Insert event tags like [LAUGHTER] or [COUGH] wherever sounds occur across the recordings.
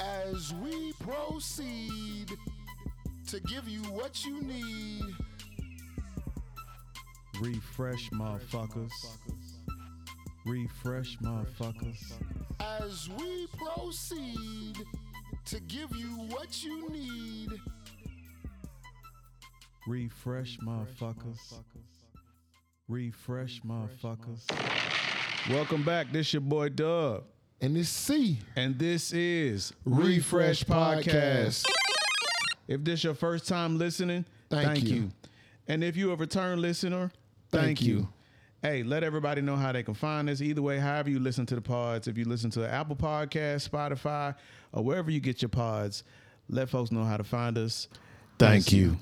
as we proceed to give you what you need. Refresh, motherfuckers. Refresh, motherfuckers. As we proceed to give you what you need. Refresh, motherfuckers. Refresh, motherfuckers. Welcome back. This your boy Dub. And this C. And this is Refresh Podcast. If this your first time listening, Thank thank, you. you. And if you a return listener, Thank thank, you. you. Hey, let everybody know how they can find us. Either way, however you listen to the pods, if you listen to Apple Podcast, Spotify, or wherever you get your pods, let folks know how to find us. Thank you.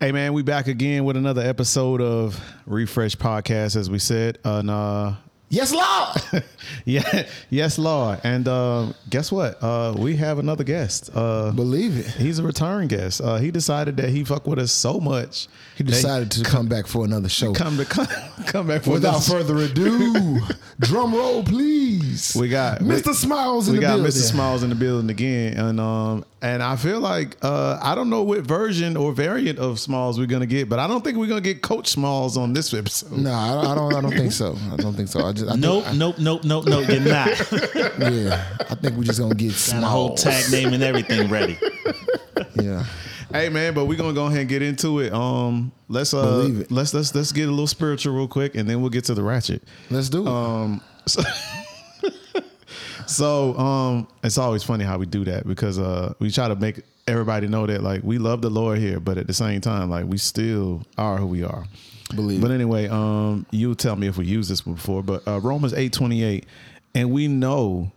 Hey man, we back again with another episode of Refresh Podcast, as we said. And uh Yes, Lord. [LAUGHS] yeah, yes, Lord. And uh, guess what? Uh, we have another guest. Uh, Believe it. he's a return guest. Uh, he decided that he fucked with us so much. He decided to come back for another show. come to [LAUGHS] come, come back for Without further ado, [LAUGHS] drum roll, please. We got Mr. we- Smalls in we the got building. Mr. Smalls in the building again, and um, and I feel like uh, I don't know what version or variant of Smalls we're gonna get, but I don't think we're gonna get Coach Smalls on this episode. No, I don't, I don't. I don't think so. I don't think so. I just. I think- Nope, nope, nope, nope, nope. You're not. [LAUGHS] Yeah, I think we're just gonna get a whole tag name and everything ready. [LAUGHS] Yeah. Hey man, but we're gonna go ahead and get into it. Um, let's uh, it. let's let's let's get a little spiritual real quick, and then we'll get to the ratchet. Let's do it. Um, [LAUGHS] so, so um, it's always funny how we do that because uh, we try to make everybody know that like we love the Lord here, but at the same time, like we still are who we are. Believe But anyway, um, you tell me if we used this before, but uh, Romans eight twenty eight, and we know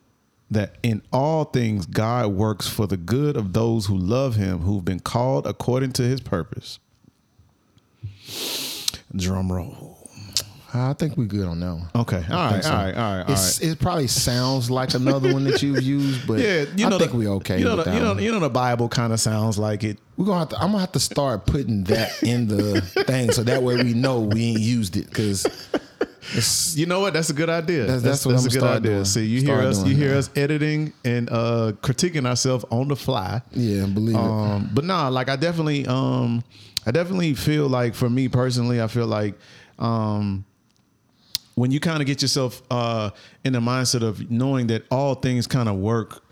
that in all things God works for the good of those who love Him, who've been called according to His purpose. Drum roll. I think we're good on that one. Okay. All right. so. All right. All right. All It's. It probably sounds like another one that you've used, but Yeah, you know I think the- we okay You know, the, you know, you know, the Bible kind of sounds like it. We're gonna have to. I'm gonna have to start putting that in the [LAUGHS] thing, so that way we know we ain't used it because You know what? That's a good idea. That's- that's what a I'ma good idea. doing. See, you Start hear us, you hear that. us editing and uh critiquing ourselves on the fly. yeah, believe it. Um, but nah, like I definitely, um, I definitely feel like for me personally, I feel like, um, when you kind of get yourself uh, in the mindset of knowing that all things kind of work,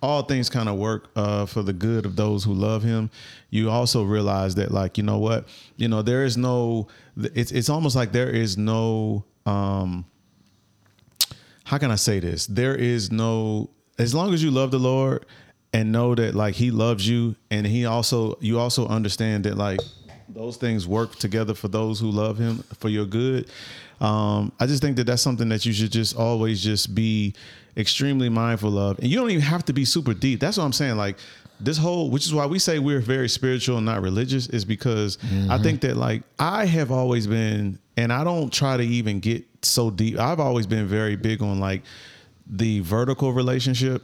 all things kind of work uh, for the good of those who love Him, you also realize that, like, you know what, you know, there is no, it's it's almost like there is no, um, how can I say this? There is no, as long as you love the Lord and know that like He loves you, and He also, you also understand that like those things work together for those who love Him for your good. Um, I just think that that's something that you should just always just be extremely mindful of, and you don't even have to be super deep. That's what I'm saying. Like this whole, which is why we say we're very spiritual and not religious, is because I think that like I have always been, and I don't try to even get so deep. I've always been very big on like the vertical relationship.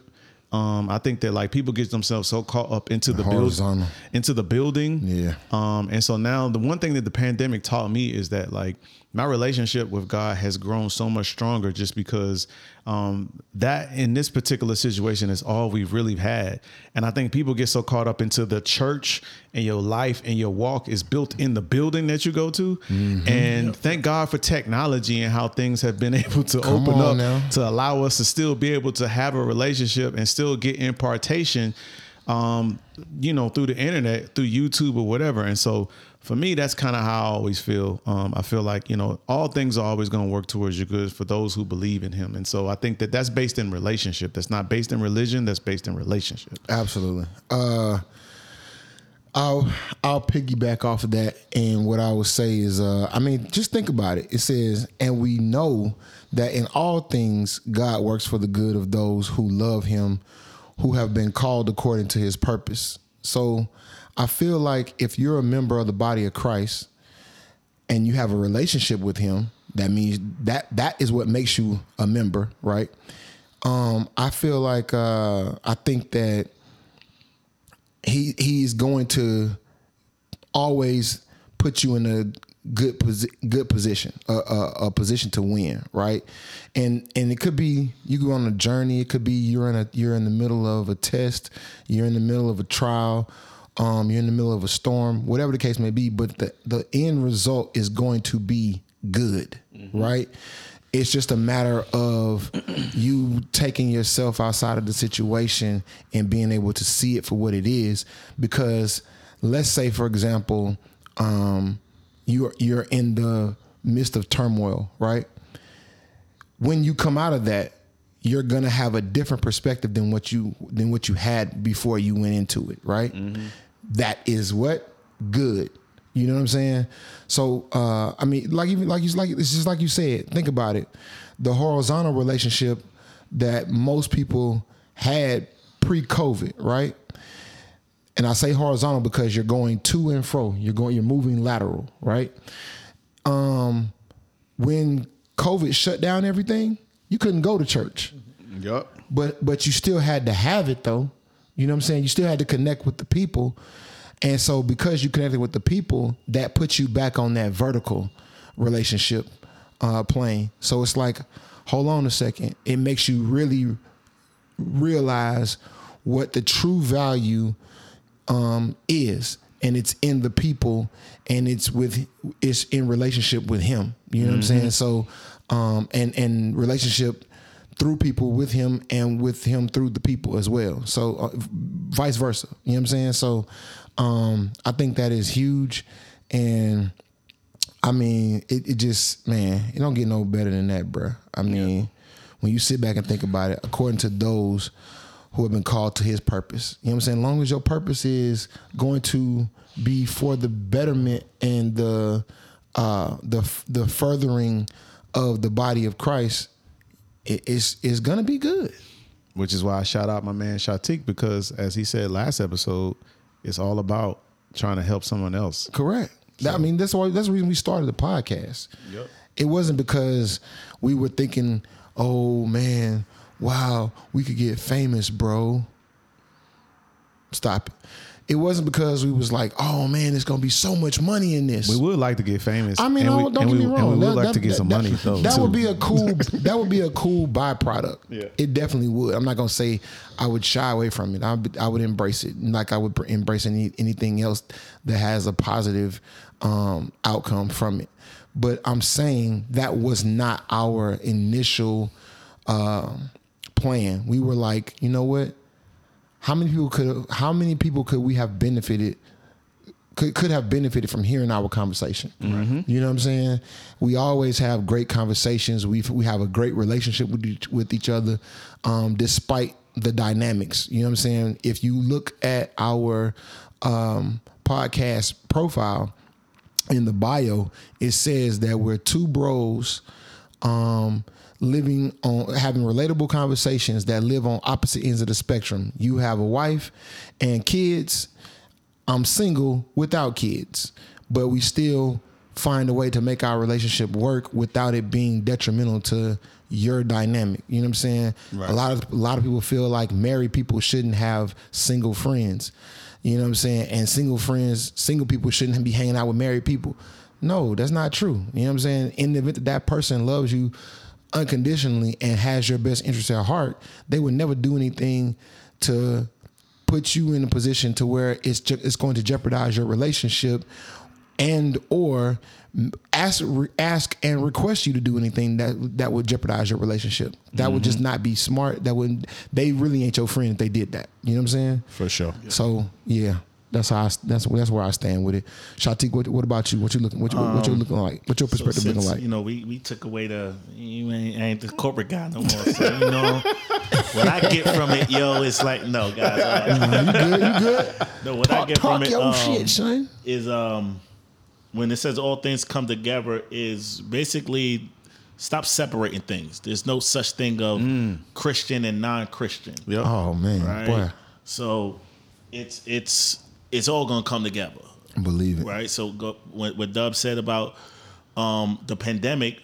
Um, I think that like people get themselves so caught up into the build, Horizontal. into the building. Yeah. Um, and so now the one thing that the pandemic taught me is that like my relationship with God has grown so much stronger just because um, that in this particular situation is all we've really had. And I think people get so caught up into the church and your life and your walk is built in the building that you go to. And thank God for technology and how things have been [LAUGHS] able to Come open up now. to allow us to still be able to have a relationship and still get impartation um you know through the internet through youtube or whatever and so for me that's kind of how i always feel um i feel like you know all things are always going to work towards your good for those who believe in him and so i think that that's based in relationship that's not based in religion that's based in relationship Absolutely. Uh, I'll I'll piggyback off of that, and what I would say is, uh, I mean, just think about it. It says, and we know that in all things God works for the good of those who love Him, who have been called according to His purpose. So, I feel like if you're a member of the body of Christ, and you have a relationship with Him, that means that that is what makes you a member, right? Um, I feel like uh, I think that he he's going to always put you in a good posi- good position, a, a, a position to win, right? And and it could be you go on a journey. It could be you're in a you're in the middle of a test. You're in the middle of a trial. Um, you're in the middle of a storm, whatever the case may be. But the the end result is going to be good, right? It's just a matter of [CLEARS THROAT] you taking yourself outside of the situation and being able to see it for what it is. Because let's say, for example, um, you're you're in the midst of turmoil, right? When you come out of that, you're gonna have a different perspective than what you than what you had before you went into it, right? That is what good. You know what I'm saying? So uh, I mean, like even like you like it's just like you said. Think about it. The horizontal relationship that most people had pre-COVID, right? And I say horizontal because you're going to and fro. You're going. You're moving lateral, right? Um, when COVID shut down everything, you couldn't go to church Yep. but but you still had to have it though. You know what I'm saying? You still had to connect with the people. And so because you connected with the people, that puts you back on that vertical relationship uh plane. So it's like, hold on a second. It makes you really realize what the true value um is and it's in the people and it's with it's in relationship with him you know what i'm saying so um and and relationship through people with him and with him through the people as well. So uh, vice versa. You know what i'm saying? So um i think that is huge. And I mean, it, it just man, it don't get no better than that, bruh. I mean, when you sit back and think about it, according to those who have been called to his purpose, you know what I'm saying? As long as your purpose is going to be for the betterment and the uh the the furthering of the body of Christ, it's it's gonna be good. Which is why I shout out my man Shatik because, as he said last episode, it's all about trying to help someone else. Correct. That- I mean, that's why that's the reason we started the podcast. Yep. It wasn't because we were thinking, "Oh man, wow, we could get famous, bro." Stop it. It wasn't because we was like, "Oh man, there's gonna be so much money in this." We would like to get famous. I mean, and don't, we, don't and get we, me wrong. And we would That- like that- to get some that- money though. That too. would be a cool. [LAUGHS] that would be a cool byproduct. Yeah. It definitely would. I'm not gonna say I would shy away from it. I would, I would embrace it like I would embrace any anything else that has a positive um, outcome from it. But I'm saying that was not our initial um, plan. We were like, you know what? How many people could? How many people could we have benefited? could could have benefited from hearing our conversation. You know what I'm saying? We always have great conversations. We we have a great relationship with each, with each other, um, despite the dynamics. You know what I'm saying? If you look at our um, podcast profile in the bio, it says that we're two bros. Um, living on having relatable conversations that live on opposite ends of the spectrum. You have a wife and kids, I'm single without kids, but we still find a way to make our relationship work without it being detrimental to your dynamic. You know what I'm saying? A lot of a lot of people feel like married people shouldn't have single friends. You know what I'm saying? And single friends, single people shouldn't be hanging out with married people. No, that's not true. You know what I'm saying? In the event that that person loves you unconditionally and has your best interest at heart, they would never do anything to put you in a position to where it's ju- it's going to jeopardize your relationship and or ask re- ask and request you to do anything that that would jeopardize your relationship. That would just mm-hmm. not be smart. That would they really ain't your friend if they did that. You know what I'm saying? For sure. So yeah, that's how I, that's that's where I stand with it. Shatik, what, what about you? What you looking? What you what you looking like? What your So perspective since, looking like? You know, we, we took away the you ain't, ain't the corporate guy no more. So you know what I get from it, yo, it's like no guys. [LAUGHS] uh, you good? You good? no, what I Talk, get talk from it your um, shit, son. is um when it says all things come together is basically stop separating things. There's no such thing of Christian and non-Christian. Yep. Oh man, Right. boy, So it's it's it's all gonna come together. believe it. right? So go, what, what Dub said about um, the pandemic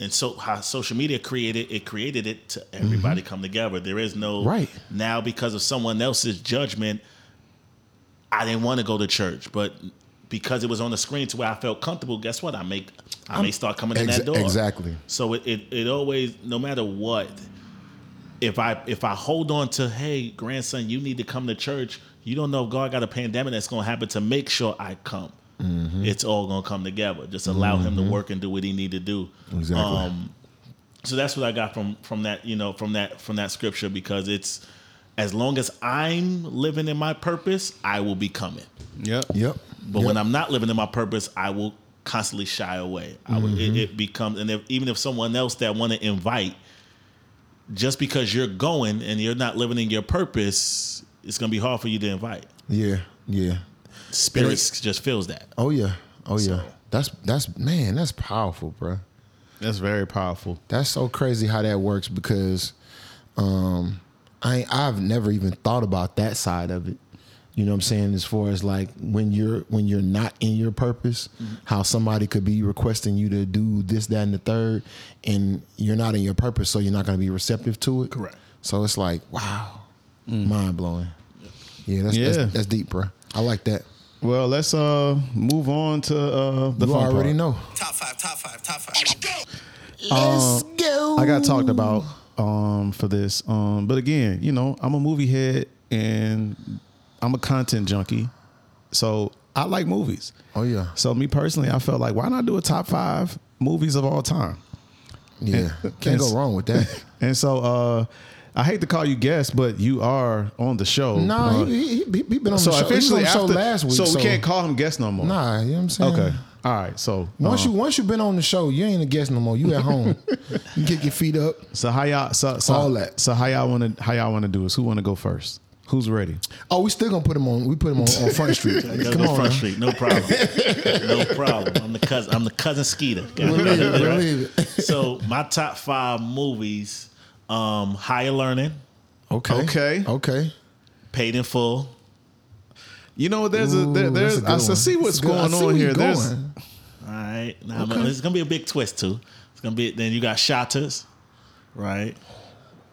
and so how social media created it created it to everybody come together. There is no Mm-hmm. Right. now because of someone else's judgment. I didn't want to go to church, but because it was on the screen to where I felt comfortable. Guess what? I make I may start coming in that door. exactly. So it, it it always no matter what, if I if I hold on to hey grandson, you need to come to church. You don't know if God got a pandemic that's gonna happen to make sure I come. Mm-hmm. It's all gonna come together. Just allow him to work and do what he need to do. Exactly. Um, so that's what I got from from that you know from that from that scripture because it's as long as I'm living in my purpose, I will be coming. Yep. Yep. But when I'm not living in my purpose, I will constantly shy away. I would, Mm-hmm. it, it becomes, and if, even if someone else that want to invite, just because you're going and you're not living in your purpose, it's gonna be hard for you to invite. Yeah. Yeah. Spirits just feels that. Oh yeah. Oh yeah. So- That's that's man. That's powerful, bro. That's very powerful. That's so crazy how that works because um I I've never even thought about that side of it. You know what I'm saying? As far as like when you're when you're not in your purpose, Mm-hmm. how somebody could be requesting you to do this, that, and the third, and you're not in your purpose, so you're not gonna be receptive to it. Correct. So it's like, wow. Mind blowing. Yeah, that's, Yeah. that's that's deep, bro. I like that. Well, let's uh move on to uh the you fun already part. know. Top five, top five, top five. Let's go. Let's go. I got talked about um for this. Um, but again, you know, I'm a movie head and I'm a content junkie, so I like movies. Oh yeah. So me personally, I felt like why not do a top five movies of all time? Yeah. Can't go wrong with that. [LAUGHS] And so uh I hate to call you guest, but you are on the show. No, Uh, he, he, he, he been on so the show. he was officially on the show after last week. so, So, we can't call him guest no more. Nah, you know what I'm saying? Okay. All right. So Once uh, you once you've been on the show, you ain't a guest no more. You at home. [LAUGHS] you kick your feet up. so how y'all so, so All that. So how y'all want to how y'all want to do this? Who want to go first? Who's ready? Oh, we still gonna put him on. We put him on, on Front Street. [LAUGHS] Go Come on, Front now. Street, no problem, no problem. I'm the cousin. I'm the cousin Skeeter. Believe it, believe it. so my top five movies: um, Higher Learning, Okay. Okay. Okay. Paid in Full, You know, there's a there, there's that's a I good s- one. see what's That's good. I going see on where here. There's going. All right. Now I'm- it's gonna be a big twist too. It's gonna be then you got Shottas, right?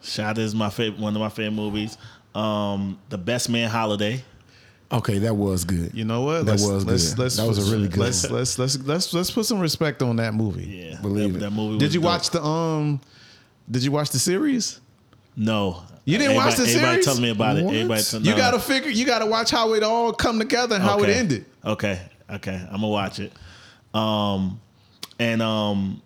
Shottas is my favorite one of my favorite movies. Um, The Best Man Holiday. Okay, that was good. you know what? That Let's, was let's, good. Let's, That was a really good Let's, one. let's let's let's let's put some respect on that movie. Yeah, Believe that, it. that movie. Did was you dope. watch the um? Did you watch the series? No, You didn't watch Everybody- the Everybody series? telling me about it. What? Everybody, tell- You gotta figure. You gotta watch how it all come together and how it ended. Okay, okay, I'm gonna watch it. Um, and um,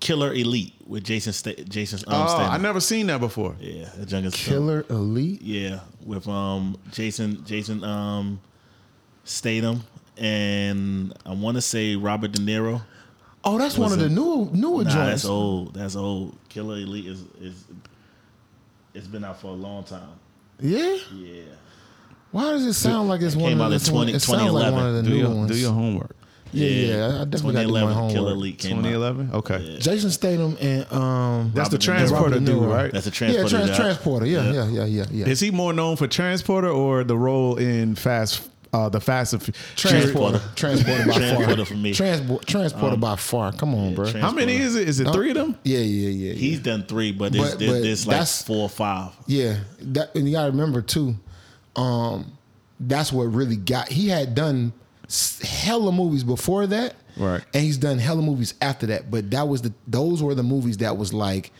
Killer Elite with Jason Sta- Jason um, Oh, Statham. I never seen that before. Yeah, the junk is Killer Elite. Yeah, with um Jason Jason um Statham and I want to say Robert De Niro. Oh, that's one of the it- new newer Nah, joints. that's old. That's old. Killer Elite is is it's been out for a long time. Yeah. Yeah. Why does it sound like it's It one came of out the in 20 It sounds like one of the Do new your ones. do your homework. yeah, yeah. I definitely got to do my 2011 homework. Killer Elite came out. 2011. Okay, Jason Statham and um. that's the Robert De transporter dude, right? That's a yeah, transporter. trans- guy. transporter. Yeah, yeah, yeah, yeah, yeah. Is he more known for transporter or the role in Fast? Uh, the Fast and Fu- transporter, transporter by Transporter far. for me. Transport, transporter by far. Come on, bro. trans- How many is it? Is it three of them? yeah, yeah, yeah. yeah. He's done three, but there's, But- there's, but there's like that's- four or five. Yeah, that and you gotta remember too. Um, that's what really got. He had done hella movies before that, Right. And he's done hella movies after that. But that was the those were the movies that was like,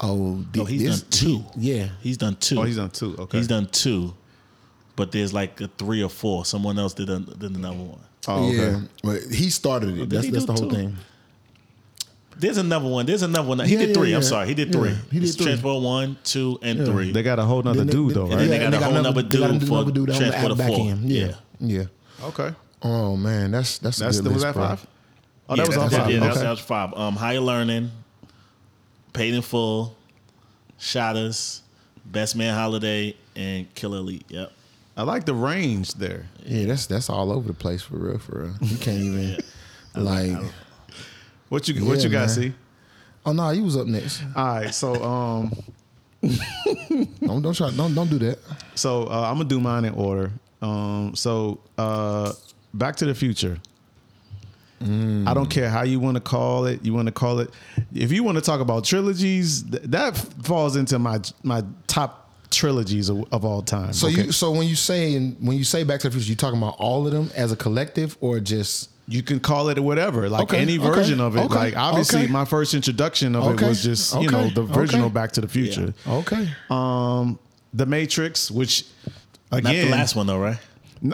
oh, the, No, he's this- done two. Yeah, He's done two. Oh, he's done two. Okay, He's done two, but there's like a three or four. Someone else did, a, did another one. Oh, okay. yeah. But he started it. did That's that's the whole two? thing. There's another one. There's another one. He Yeah, did three. yeah. I'm sorry. He did Yeah, three. he did It's three. Transport one, two, and three. They got a whole nother dude then- though, yeah, right? they got a whole another- nother they dude for another dude on the Transporter back four. end. Yeah, yeah. Okay, Oh man, that's that's a that's good was list, that bro. five? Oh, Yeah, that was all five. Yeah, okay. that was five. Um, higher learning, paid in full, Shottas, Best Man Holiday, and Killer Elite. Yep. I like the range there. Yeah, that's that's all over the place for real, for real. You can't even [LAUGHS] [LAUGHS] like. What you what you got? man. See? Oh no, you was up next. All right, so um, [LAUGHS] Don't don't try. Don't don't do that. so uh, I'm gonna do mine in order. Um, so uh, Back to the Future. I don't care how you want to call it. You want to call it. If you want to talk about trilogies, th- that falls into my my top trilogies of, of all time. So okay? you so when you say when you say Back to the Future, you talking about all of them as a collective or just you can call it whatever, like Okay, any okay, version of it. okay, like obviously, okay. my first introduction of Okay, it was just you know the original okay. Back to the Future. okay? Um, The Matrix, which Not again, the last one though, right? [LAUGHS]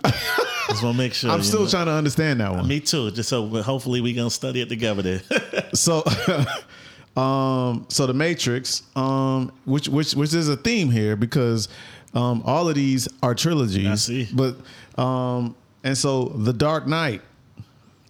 Just want to make sure. I'm still know. trying to understand that one. Me too. Just so hopefully we gonna study it together. Then. So, [LAUGHS] um, so the Matrix, um, which which which is a theme here because um, all of these are trilogies. I see. But um, and so the Dark Knight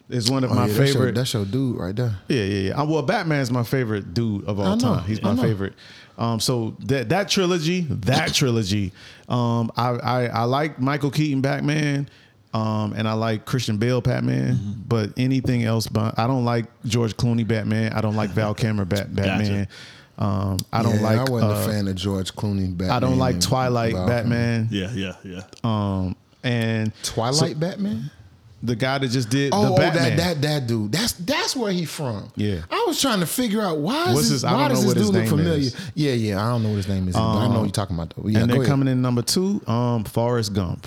is one of Oh, my yeah, that's your- favorite. That's your dude right there. Yeah, yeah, yeah. Uh, Well, Batman's my favorite dude of all time. He's my favorite. Um, so that that trilogy, that trilogy, um, I, I I like Michael Keaton Batman, um, and I like Christian Bale Batman. Mm-hmm. But anything else, but I don't like George Clooney Batman. I don't like Val [LAUGHS] Kilmer Bat, Batman. Um, I don't Yeah, like. I wasn't uh, a fan of George Clooney Batman. I don't like Twilight Val Batman. yeah, yeah, yeah. Um, and Twilight Batman. the guy that just did Oh, the oh, that that that dude. That's that's where he from. Yeah. I was trying to figure out why What's is his- this, I why don't does know this what dude look familiar? is. Yeah, yeah. I don't know what his name is. but I know what you're talking about though. Yeah, and go then ahead. coming in number two, um, Forrest Gump.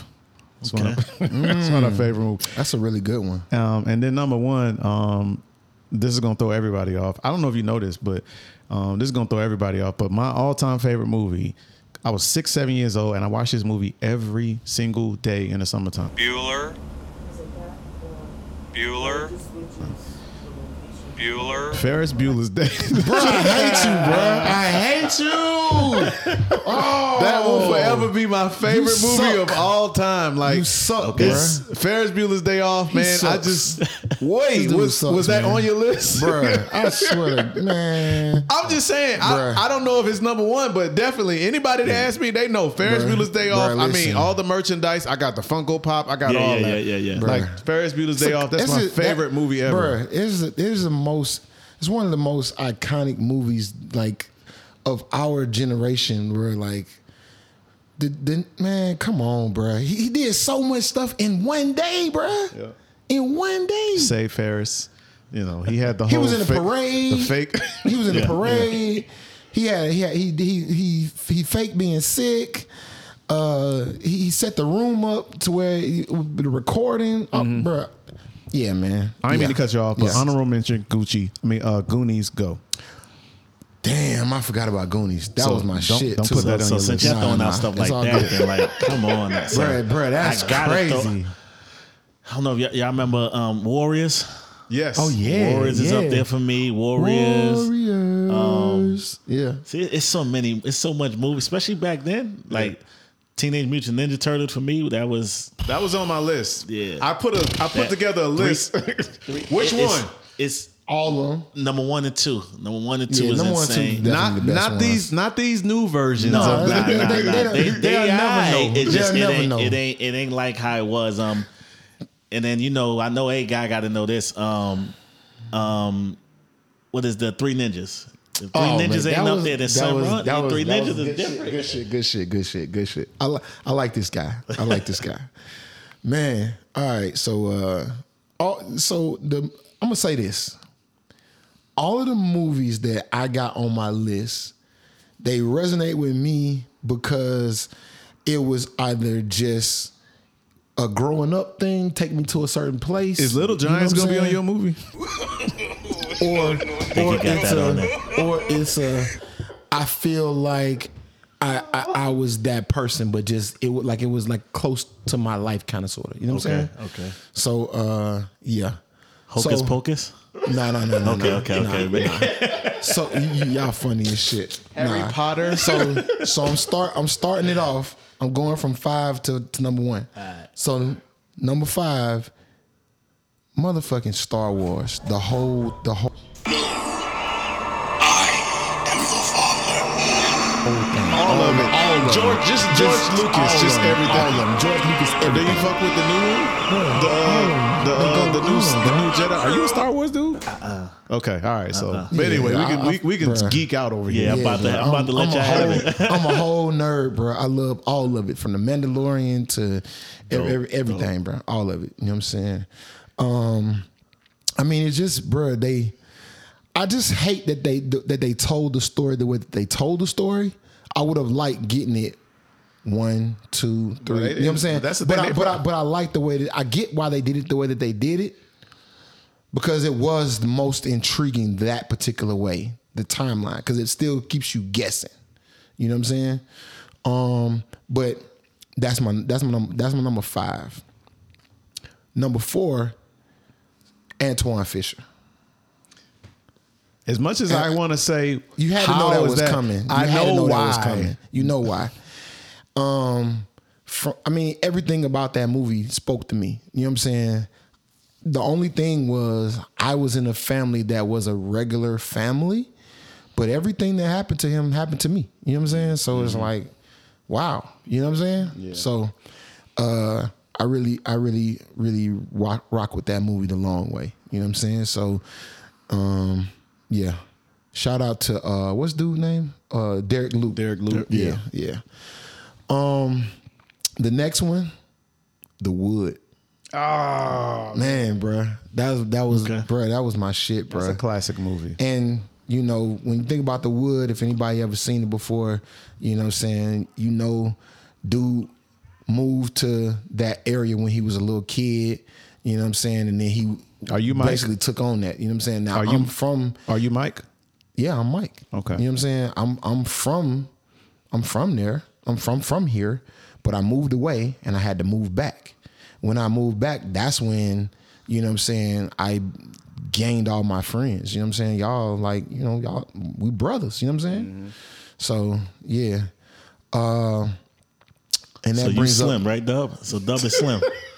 That's, one, of, Okay. [LAUGHS] that's one of my favorite movies. That's a really good one. Um, and then number one, um, this is gonna throw everybody off. I don't know if you know this, but um, this is gonna throw everybody off. But my all-time favorite movie, I was six, seven years old, and I watched this movie every single day in the summertime. Bueller. Bueller. Bueller. Ferris Bueller's Day. Bro, I hate you, bro. [LAUGHS] I hate you. Oh, that will oh. forever be my favorite You movie suck. of all time. Like You suck, it's bruh. Ferris Bueller's Day Off, man. I sucks. just [LAUGHS] wait. dude Was, sucks, was that man. on your list, bro. I [LAUGHS] swear, to, man. I'm just saying, I, Bruh. I don't know if it's number one, but definitely anybody that asks me, they know Ferris Bruh. Bueller's Day Bruh, Off. I mean, listen. all the merchandise. I got the Funko Pop. I got Yeah, all yeah, that. yeah, yeah, yeah. Bruh. Like Ferris Bueller's Day Off. That's my a- favorite that- movie ever. Bruh, it is, it is the most. It's one of the most iconic movies like of our generation. Where like, man, come on, bruh. He, he did so much stuff in one day, bruh. Yeah. In one day. Say Ferris. You know, he had the whole. He was in the fake- parade. The fake. He was in [LAUGHS] Yeah, the parade. He had he had, he he he he faked being sick. Uh, he, he set the room up to where he, the recording, oh, bruh. Yeah, man. I didn't yeah. mean to cut you off, but Yes. honorable mention Gucci. I mean, uh, Goonies go. Damn, I forgot about Goonies. That So was my don't- shit don't too. put that on so your since list. y'all Nah, throwing nah, out stuff like that, good. then like, come on, so Bruh, bruh, that's I gotta crazy. throw- I don't know if y'all, y'all remember um, Warriors. Yes. Oh yeah, Warriors is up there for me. Warriors. Warriors. yeah. See, it's so many. It's so much movie, especially back then. Like Teenage Mutant Ninja Turtles for me. That was That was on my list. Yeah. I put a I put That- together a list. [LAUGHS] Which it- it's- one? It's All of them. number one and two. Number one and two Yeah, is number one and two insane. Not the not ones. these not these new versions No, of they- nah, that. nah, they- nah. they- They, they'll they never know. It's just They'll it never ain't, know. it ain't it ain't like how it was. Um, and then you know I know a guy got to know this. Um, um, what is the Three Ninjas? If Three Oh, Ninjas man, ain't that up was- there, then that was- that was- Three that Ninjas was is good shit, different. Good shit, good shit, good shit, good shit. I, li- I like this guy. I like this guy. Man, all right. So, uh, all, so the I'm gonna say this. All of the movies that I got on my list, they resonate with me because it was either just a growing up thing, take me to a certain place. Is Little You know Giants gonna be on your movie? or [LAUGHS] or it's a, or it's a I feel like I, I I was that person, but just it was like it was like close to my life, kind of sort of. You know what I'm saying? okay. So uh, yeah. Hocus So- Pocus. No, no, no, no. Okay, no, okay, nah, okay. nah. [LAUGHS] So y- y- y'all funny as shit. Harry Nah. Potter. So so I'm start I'm starting it off. I'm going from five to, to number one. So number five, motherfucking Star Wars. The whole the whole All George, them. just George Just Lucas, all just them. everything. All of them. George Lucas, Everything. Do you fuck with the new one? The uh, the uh, the new the new Jedi. Are you a Star Wars dude? Uh-uh. Okay, all right. So, but anyway, Yeah, we can I- we, we can bruh. geek out over Yeah, here. I'm about to. bro. I'm about to let you a have it. [LAUGHS] I'm a whole nerd, bro. I love all of it, from the Mandalorian to every, every- everything, bro. All of it. You know what I'm saying? Um, I mean, it's just, bro. They, I just hate that they that they told the story the way that they told the story. I would have liked getting it one, two, three. you know what I'm saying? that's the but thing, I, but I, but I like the way that I get why they did it the way that they did it because it was the most intriguing that particular way, the timeline, because it still keeps you guessing. You know what I'm saying? Um, but that's my that's my num- that's my number five. Number four, Antwone Fisher. As much as I want to say, You had to know that was coming. You I had know, to know why. that was coming. You know why? Um, from, I mean, everything about that movie spoke to me. You know what I'm saying? The only thing was I was in a family that was a regular family, but everything that happened to him happened to me. You know what I'm saying? So it's like, wow. You know what I'm saying? Yeah. So, uh, I really, I really, really rock, rock with that movie the long way. You know what I'm saying? So, um, yeah. Shout out to uh, what's dude name? Uh, Derek Luke. Derek Luke, Yeah, yeah. Um, the next one, The Wood. Oh, Man, bruh. that was that was Okay. bruh, that was my shit, bro. it's a classic movie. And you know, when you think about The Wood, if anybody ever seen it before, you know what I'm saying, you know, dude moved to that area when he was a little kid, you know what I'm saying, and then he Are you Mike? basically took on that. You know what I'm saying? Now Are you- I'm from Are you Mike? yeah, I'm Mike. Okay. You know what I'm saying? I'm I'm from I'm from there. I'm from from here, but I moved away and I had to move back. When I moved back, that's when, you know what I'm saying, I gained all my friends. You know what I'm saying? Y'all like, you know, y'all we brothers, you know what I'm saying? Mm-hmm. So, yeah. Uh and that So you brings slim, up right, Dub? So Dub is slim. [LAUGHS]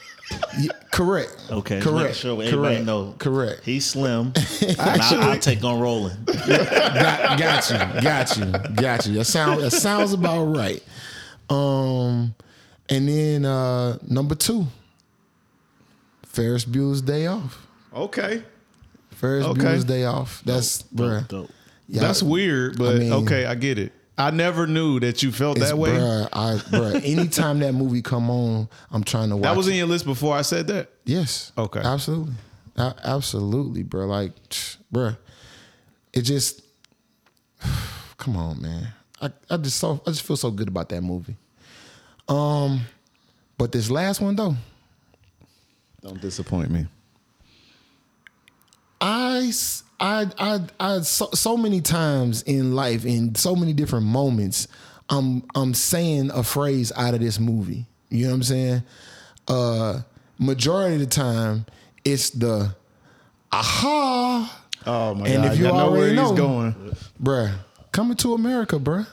Yeah, correct. Okay, Correct. sure everybody correct. know. Correct. He's slim. [LAUGHS] and I, I'll take on rolling. got, got you, got you, got you. That sound that sounds about right. Um, and then uh number two, Ferris Bueller's Day Off. Okay, Ferris Okay. Bueller's Day Off. That's bruh. Dope. Yeah, that's weird, but I mean- okay, I get it. I never knew that you felt It's, that way. bruh, I, bruh, anytime that movie come on, I'm trying to watch. That was it. in your list before I said that. Yes. Okay. Absolutely. A- absolutely, bro. Like, bro, it just [SIGHS] come on, man. I, I just so I just feel so good about that movie. Um, but this last one though, Don't disappoint me. I I I, I so, so many times in life in so many different moments, I'm I'm saying a phrase out of this movie. You know what I'm saying? Uh, majority of the time, it's the aha. Oh my And god! if you I know where he's know- going. Bruh, coming to America, bruh.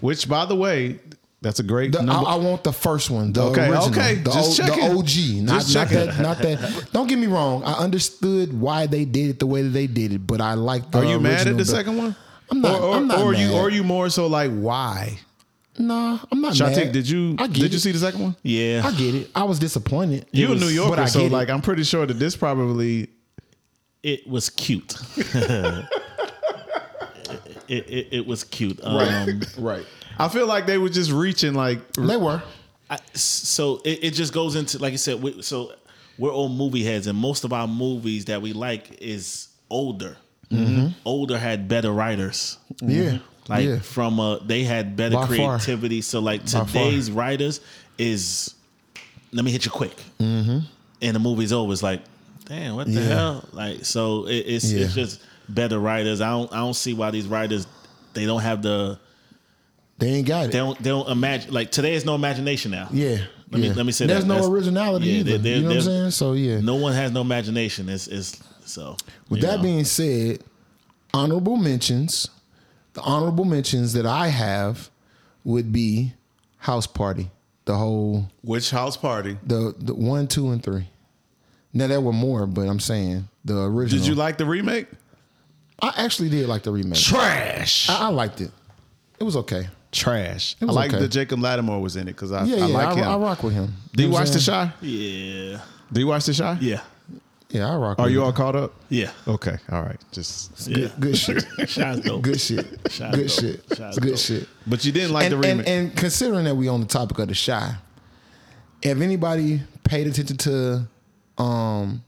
Which, by the way, that's a great The, I, number. I want the first one, the Okay, original, okay, the, just o, the checking. OG, not, Just not checking. that, not that. Don't get me wrong. I understood why they did it the way that they did it, but I like the. Are you mad at the the- second one? I'm not. Or, or, I'm not or mad. you, or you more so like why? Nah, I'm not Shantik, mad. did you I did get you see the second one? Yeah. I get it. I was disappointed. You a New but Yorker, so get it. like I'm pretty sure that this probably it was cute. [LAUGHS] it, it, it was cute. Um, right. I feel like they were just reaching like They were. I, so it, it just goes into like you said. We, so we're all movie heads, and most of our movies that we like is older. Older had better writers. Yeah. Like yeah. from uh, they had better By far. creativity. So like today's writers is let me hit you quick, mm-hmm. and the movie's over. It's like, damn, what the Yeah. hell? Like so, it, it's Yeah. it's just better writers. I don't I don't see why these writers they don't have the They ain't got it. they don't they don't imagine like today is no imagination now. yeah. Let me let me say that. There's that. no That's- originality yeah, either. there- there- you know what I'm saying? So yeah. No one has no imagination. It's it's so. With that know. being said, honorable mentions, the honorable mentions that I have would be House Party, the whole which house party? the the one, two, and three. Now there were more, but I'm saying the original. Did you like the remake? I actually did like the remake. Trash. I, I liked it. It was okay. Trash. I was like okay. that Jacob Latimore was in it because I, Yeah, I yeah. like I, him. I rock with him. Do you know watch I'm The saying? Chi? Yeah. Do you watch The Chi? Yeah. Yeah, I rock. Are with you him. all caught up? Yeah. Okay. All right. Just. Yeah. good, good shit? [LAUGHS] Chi's dope. Good shit. Chi's Good dope. shit. Chi's Good dope. shit. But you didn't like and, the remake. and, and considering that we on the topic of the Chi, have anybody paid attention to? Um,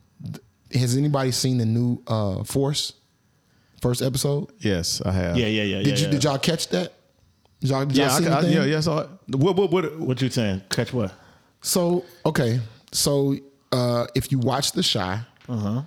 has anybody seen the new uh Force first episode? yes, I have. Yeah, yeah, yeah. Did yeah, you yeah. did y'all catch that? Did y'all, did y'all Yeah, I, I, yeah, yeah. I saw it. What, what, what, What you saying? Catch what? So okay, so uh, if you watch The Chi, uh-huh.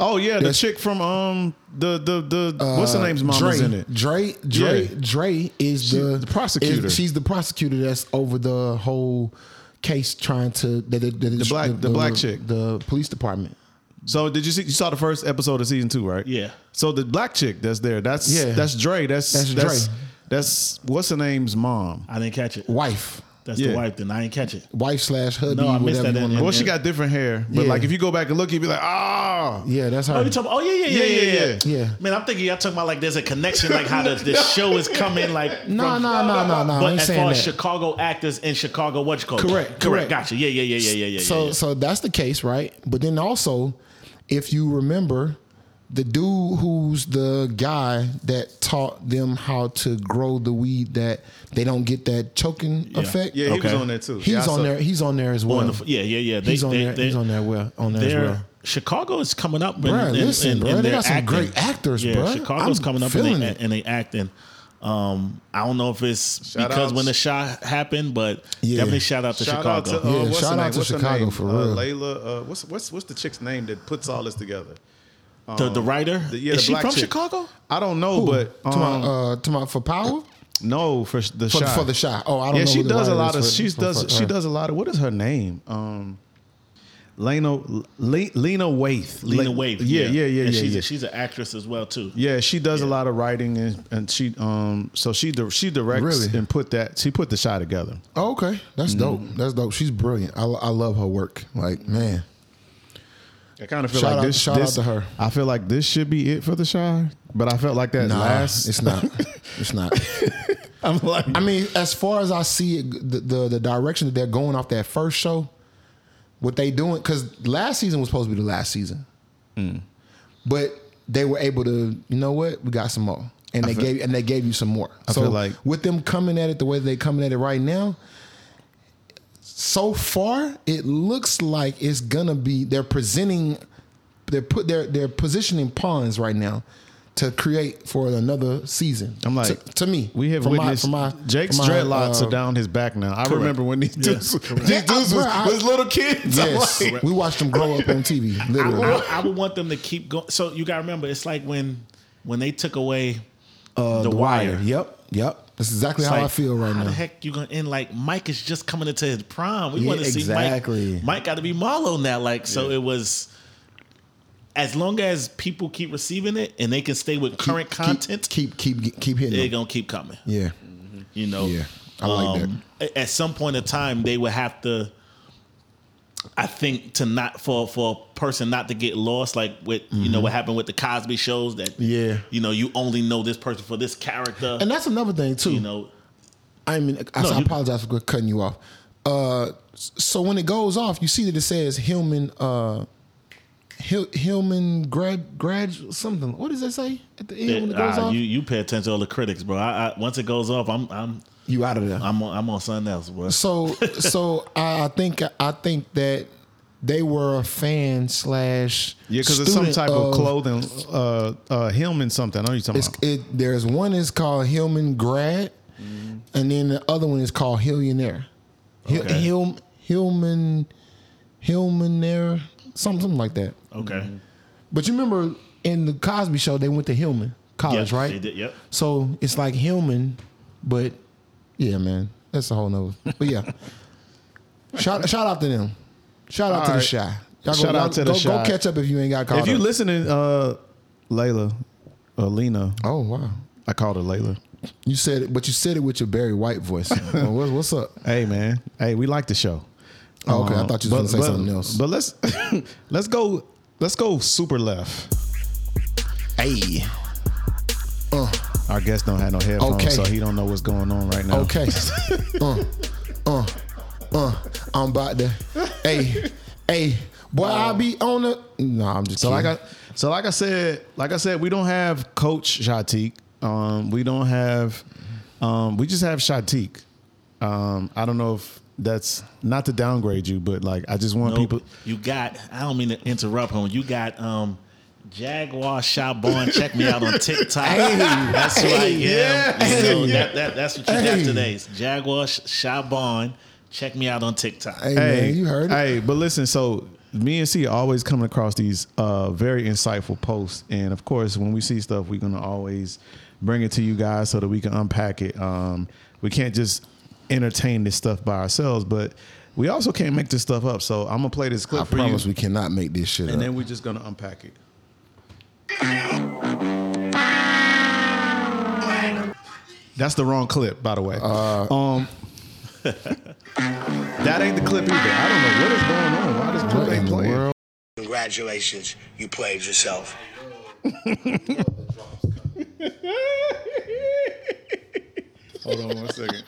Oh yeah, the chick from um the the the what's her name's mom Dre, is in it. Dre, Dre, Yeah. Dre is She- the, the prosecutor. is- she's the prosecutor that's over the whole case, trying to the the, the, black- the black chick. the police department. So did you see? You saw the first episode of season two, right? Yeah. So the black chick that's there, that's Yeah. that's Dre. That's That's that's Dre. that's, what's her name's mom. I didn't catch it. Wife, That's Yeah. the wife. Then I didn't catch it. wife slash hubby. No, I missed whatever that you in- wanna- Well, she got different hair, but Yeah. like if you go back and look, you'd be like, ah, yeah, that's her. Oh, you talking? Oh, yeah, yeah, yeah, yeah, yeah. Yeah. Man, I'm thinking y'all talking about like there's a connection, like how the, the [LAUGHS] [LAUGHS] show is coming, like. [LAUGHS] no, from- no, no, no, no. I But ain't as saying far that. as Chicago actors in Chicago, what you call it? Correct, correct. Gotcha. Yeah, yeah, yeah, yeah, yeah, yeah. so yeah. so that's the case, right? But then also, if you remember, the dude who's the guy that taught them how to grow the weed that they don't get that choking Yeah. effect. yeah, he was on there too. He's Yeah, on there. He's on there as well. On the- yeah, yeah, yeah. They, he's on they, there. They, he's on there well. On there as well. Chicago is coming up. In, Bruh, listen, in, bruh, in they got some acting. great actors, yeah, bruh. Chicago's I'm coming up feeling in they, and they acting. Um, I don't know if it's Shout because outs. when the shot happened, but Yeah. definitely shout out to Shout Chicago. out to, uh, Yeah, shout out to What's Chicago name? for uh, real. Layla. Uh, what's what's what's the chick's name that puts all this together? The, the writer, The- yeah, is the she black from chick. Chicago? I don't know, but to um, my uh, to my for power no for the for, shot. for the shot. Oh, I don't yeah, know. she who the does a lot of. is for- She for- does. for she does a lot of. What is her name? Um, Lena Le, Lena Waithe. Lena Le- Waithe. Yeah, yeah, yeah, And yeah. she's yeah. A, she's an actress as well too. Yeah, she does a lot of writing and, and she um so she di- she directs Really? and put that she put the shot together. Oh, okay, that's Mm. dope. That's dope. She's brilliant. I, I love her work. Like man, I kind of feel Shout like out- this. shout out this- to her. I feel like this should be it for the Chi, but I felt like that nah, last. it's not. [LAUGHS] It's not. [LAUGHS] I'm like, I mean, as far as I see it, the, the the direction that they're going off that first show, what they doing because last season was supposed to be the last season, Mm. but they were able to. You know what? We got some more, and they feel- gave and they gave you some more. so feel like- with them coming at it the way they coming at it right now. So far, it looks like it's gonna be. They're presenting, they're put they're they're positioning pawns right now to create for another season. I'm like, to, to me, we have from my- witnessed from my- Jake's from my, dreadlocks uh, are down his back now. I remember when these dudes, these Yeah, dudes was, I- I- was little kids. Yes, like, we watched them grow up on TV. I, Literally, I, I would want them to keep going. So you got to remember, it's like when when they took away Uh, the, wire. Yep, yep. That's exactly It's how I feel right how now. the heck you gonna end like Mike is just coming into his prime? We Yeah, want to see. Mike. Mike got to be Marlo now. Like so, it was. As long as people keep receiving it and they can stay with current content, Keep keep keep, keep hitting. they're them. gonna keep coming. Yeah, You know. Yeah, I like that. Um, at some point in time, they would have to. I think to not for for a person not to get lost, like with you know what happened with the Cosby shows that Mm-hmm. Yeah. you know you only know this person for this character, and that's another thing too. you know I mean, I, No, I you- apologize for cutting you off. Uh, so when it goes off, you see that it says Hillman, uh, Hil- Hillman grad grad something. What does that say at the end when it goes Ah, off? you You, you pay attention to all the critics, bro. I, I once it goes off, I'm I'm out of there. I'm on, I'm on something else, bro. So [LAUGHS] so I, I think I think that they were a fan slash yeah, because it's some type of, clothing. Uh, uh, Hillman something. I know you're talking It's, about. it, there's one is called Hillman Grad, Mm-hmm. and then the other one is called Hillionaire. Hill, Okay. Hill, Hillman, Hillmanaire, something, something like that. Okay, But you remember in the Cosby Show, they went to Hillman College, Yep, right? They did, yep. So it's like Hillman, but yeah, man, that's a whole nother. But yeah, [LAUGHS] shout shout out to them. Shout out All to the right. Chi. Y'all Shout go, out to the go, Chi. Go catch up if you ain't got caught if you up. listening, uh, Layla, uh, Lena, oh wow, I called her Layla. you said it, but you said it with your Barry White voice. [LAUGHS] Oh, what's, what's up? Hey man, hey, we like the show. Oh, okay, I Um, thought you was gonna say something else. But let's [LAUGHS] let's go let's go super left. Hey, Our guest don't have no headphones, Okay. so he don't know what's going on right now. okay, [LAUGHS] uh, uh, uh, I'm about to. Hey, hey, boy, I be on the. No, I'm just. So like. I so like I said, like I said, we don't have Coach Shatik. Um, we don't have. Um, we just have Shatik. Um, I don't know if that's not to downgrade you, but like I just want Nope. people. You got. I don't mean to interrupt him. You got um, Jaguar Shabon. Check me out on [LAUGHS] TikTok. that's who I am. yeah. You know, Hey. that, that, that's what you Hey. got today. It's Jaguar Sh- Shabon. Check me out on TikTok. Hey, man, you heard it. Hey, but listen, so me and C are always coming across these uh, very insightful posts, and of course, when we see stuff, we're gonna always bring it to you guys so that we can unpack it. Um, we can't just entertain this stuff by ourselves, but we also can't make this stuff up. So I'm gonna play this clip I for promise you, we cannot make this shit and up. then we're just gonna unpack it. That's the wrong clip, by the way. um, that ain't the clip either. I don't know what is going on. Why this clip ain't playing? world? Congratulations, you played yourself. [LAUGHS] Hold on one second.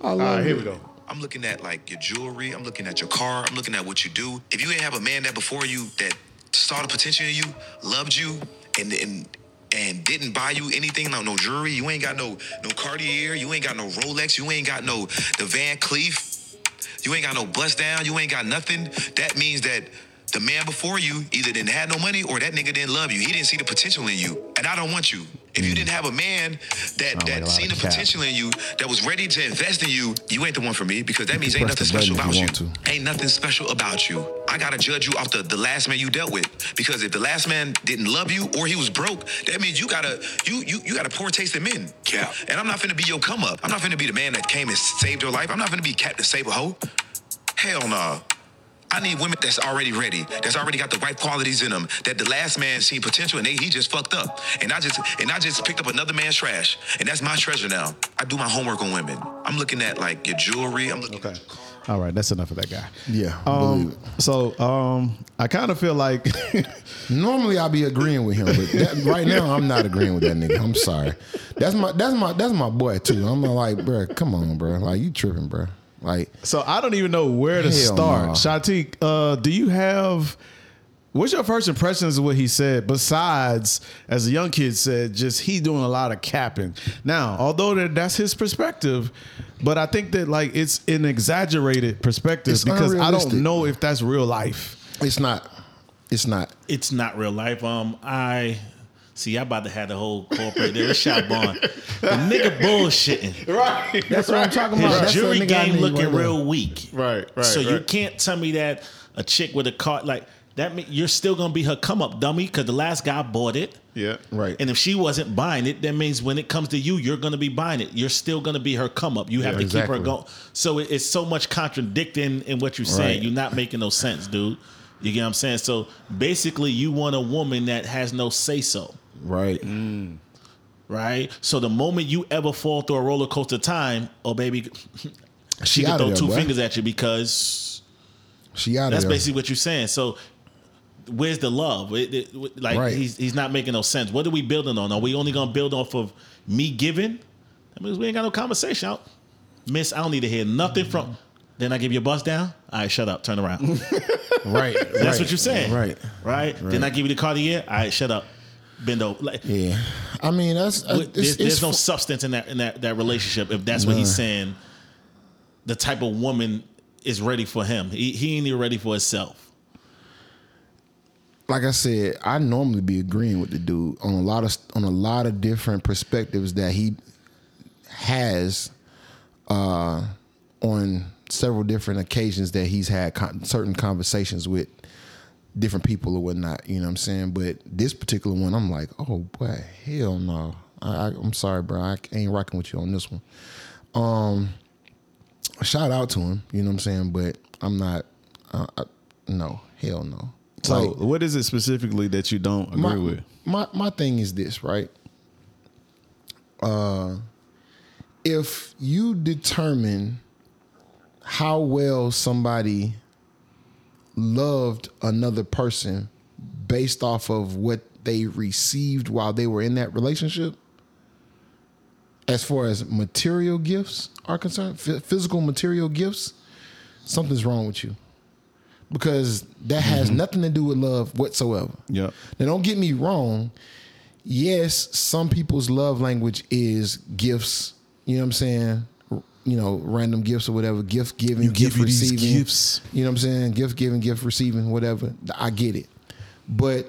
I All love right, here it. we go. I'm looking at like your jewelry. I'm looking at your car. I'm looking at what you do. If you ain't have a man that before you that saw the potential in you, loved you, and and and didn't buy you anything, no no jewelry. You ain't got no no Cartier. You ain't got no Rolex. You ain't got no the Van Cleef. You ain't got no bust down. You ain't got nothing. That means that the man before you either didn't have no money or that nigga didn't love you. He didn't see the potential in you. And I don't want you. If you didn't have a man that like a that lot seen the of potential in you, that was ready to invest in you, you ain't the one for me because that means ain't press nothing the special button about you. you want Ain't nothing special about you. I gotta judge you off the, the last man you dealt with. Because if the last man didn't love you or he was broke, that means you gotta you you you got a poor taste in men. Yeah. And I'm not finna be your come up. I'm not finna be the man that came and saved your life. I'm not finna be Captain Save a Hoe. Hell no. I need women that's already ready, that's already got the right qualities in them. That the last man seen potential and they, he just fucked up, and I just and I just picked up another man's trash, and that's my treasure now. I do my homework on women. I'm looking at like your jewelry. I'm looking. Okay. All right, that's enough of that guy. Yeah, Um. So, um, I kind of feel like [LAUGHS] Normally I'll be agreeing with him, but that, right now I'm not agreeing with that nigga. I'm sorry. That's my that's my that's my boy too. I'm like, bro, come on, bro. Like you tripping, bro. Like so. I don't even know where to start. no. Shatik, uh, do you have? What's your first impressions of what he said? Besides, as a young kid said, just he doing a lot of capping. Now, although that that's his perspective, but I think that like it's an exaggerated perspective It's because I don't know if that's real life. it's not. It's not. It's not real life. Um, I see. I about to have the whole corporate there. It's Shabon. The nigga bullshitting. [LAUGHS] Right. That's what I'm talking about. His That's the jury game looking right real weak. Right, right, So you can't tell me that a chick with a card like that. mean- You're still gonna be her come up dummy because the last guy bought it. Yeah. Right. And if she wasn't buying it, that means when it comes to you, you're going to be buying it. You're still going to be her come up. You have Yeah, to keep her going. So it- it's so much contradicting in what you're saying. Right. You're not making no sense, dude. You get what I'm saying? So basically, you want a woman that has no say so, Right. Mm. right? So the moment you ever fall through a roller coaster time, oh baby, [LAUGHS] she She can throw there, two boy. fingers at you because She out that's there. basically what you're saying. So where's the love? It- it- like Right. he's he's not making no sense. What are we building on? Are we only gonna build off of me giving? That means we ain't got no conversation out. Miss, I don't need to hear nothing from. Then I give you a bust down. All right, shut up. Turn around. [LAUGHS] right. [LAUGHS] That's right, what you're saying, Right. Right. Then I give you the Cartier. All right, shut up. Bend over. Like, Yeah. I mean, that's uh, there's, it's, there's it's no substance in that in that that relationship. If that's what he's saying, the type of woman is ready for him. He he ain't even ready for himself. Like I said, I normally be agreeing with the dude on a lot of on a lot of different perspectives that he has uh, on several different occasions that he's had con- certain conversations with different people or whatnot. You know what I'm saying? But this particular one, I'm like, oh boy, hell no. I, I'm sorry, bro. I ain't rocking with you on this one. Um, shout out to him. You know what I'm saying? But I'm not. Uh, I, no, hell no. So, Like- what is it specifically that you don't agree my, with? My my thing is this, right? Uh if you determine how well somebody loved another person based off of what they received while they were in that relationship, as far as material gifts are concerned, phy- physical material gifts, something's wrong with you. Because that has mm-hmm. nothing to do with love whatsoever. Yep. Now, don't get me wrong. Yes, some people's love language is gifts. You know what I'm saying? you know, random gifts or whatever, gift giving, You gift give you these receiving. gifts. You know what I'm saying? Gift giving, gift receiving, whatever. I get it. But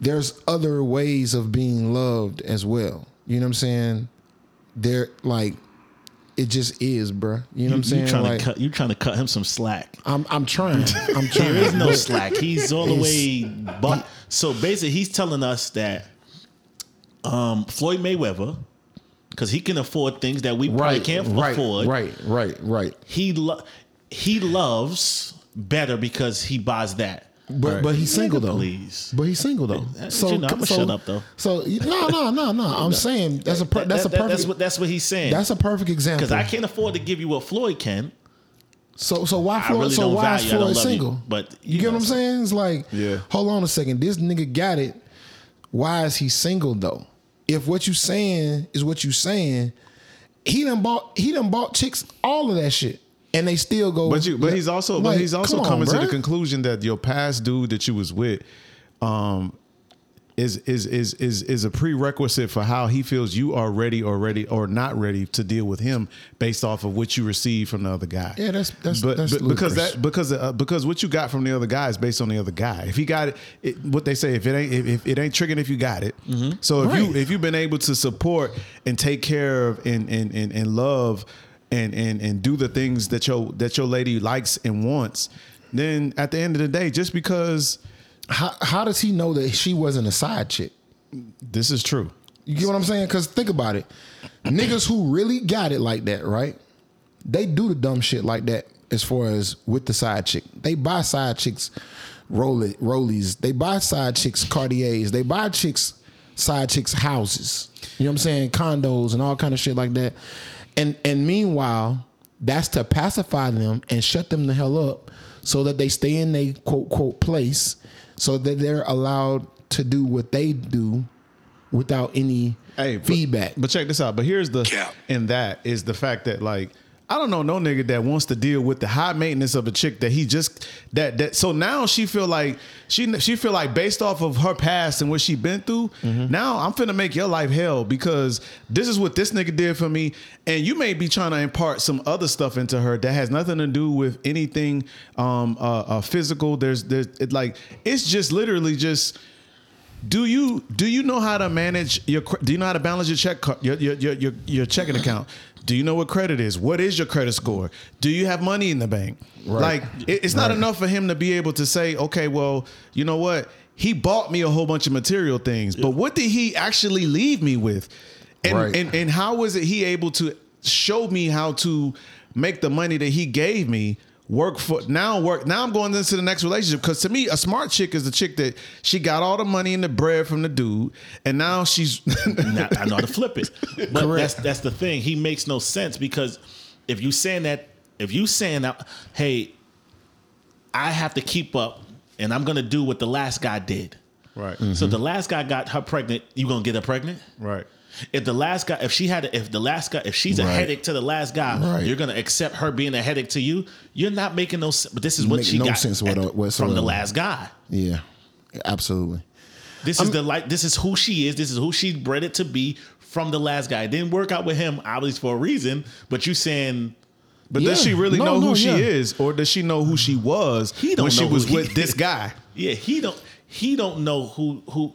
there's other ways of being loved as well. You know what I'm saying? There like it just is, bruh. You know what I'm saying? you trying like to cut? You trying to cut him some slack? I'm I'm trying. [LAUGHS] I'm trying. There is no slack. He's all the way. But so basically, he's telling us that um, Floyd Mayweather, because he can afford things that we probably right, can't right, afford. Right, right, right. He lo- he loves better because he buys that. But but he's single though. please. But he's single though. So you know, I'ma so, shut up, though. So no no no no. I'm saying that's a per, that's a That- that- perfect that's what that's what he's saying. that's a perfect example. Because I can't afford to give you what Floyd can. So so why Floyd? really so why is Floyd love you, single? but, you, you get know, what I'm saying? It's like, Yeah. Hold on a second. This nigga got it. Why is he single though? If what you saying is what you saying, he done bought he done bought chicks all of that shit, and they still go. But you, but he's also, but he's also come on, coming to the conclusion that your past dude that you was with, um, is is is is is a prerequisite for how he feels you are ready or ready or not ready to deal with him based off of what you received from the other guy. Yeah, that's- that's- but, that's but because that because uh, because what you got from the other guy is based on the other guy. If he got it, it what they say, if it ain't if, if it ain't triggering if you got it. So if Right. you if you've been able to support and take care of and and and, and love and and and do the things that your that your lady likes and wants, then at the end of the day, just because how how does he know that she wasn't a side chick? this is true. You get what I'm saying? Because think about it, niggas who really got it like that, right? They do the dumb shit like that. As far as with the side chick, they buy side chicks, Rollie, Rollies. They buy side chicks Cartiers. They buy chicks side chicks houses. You know what I'm saying? Condos and all kind of shit like that. And and meanwhile, that's to pacify them and shut them the hell up, so that they stay in their quote quote place, so that they're allowed to do what they do without any Hey, but- feedback. But, check this out. But here's the Cap. in that is the fact that like I don't know no nigga that wants to deal with the high maintenance of a chick that he just that that so now she feel like she she feel like based off of her past and what she been through now I'm finna make your life hell because this is what this nigga did for me. And you may be trying to impart some other stuff into her that has nothing to do with anything um uh, uh physical. There's there's it like it's just literally just do you do you know how to manage your do you know how to balance your check your your your, your, your checking account do you know what credit is? What is your credit score? Do you have money in the bank? Right. like it- it's not enough for him to be able to say okay well you know what? He bought me a whole bunch of material things but what did he actually leave me with? And Right. and, and how was it he able to show me how to make the money that he gave me work for now work now i'm going into the next relationship because to me a smart chick is the chick that she got all the money and the bread from the dude and now she's [LAUGHS] Now, I know how to flip it. [LAUGHS] But that's that's the thing. He makes no sense because if you saying that, if you saying that, hey, I have to keep up, and I'm gonna do what the last guy did. right So mm-hmm. the last guy got her pregnant. You gonna get her pregnant? right If the last guy, if she had, if the last guy, if she's a Right. headache to the last guy, Right. you're gonna accept her being a headache to you. You're not making no sense. But this is what Make she no got sense at- from the last guy. Yeah, absolutely. This is the like. This is who she is. This is who she bred it to be from the last guy. It didn't work out with him, obviously for a reason. But you saying but does she really No, know who no, she yeah. is or does she know who she was when she who was with this guy [LAUGHS] Yeah, he don't he don't know who who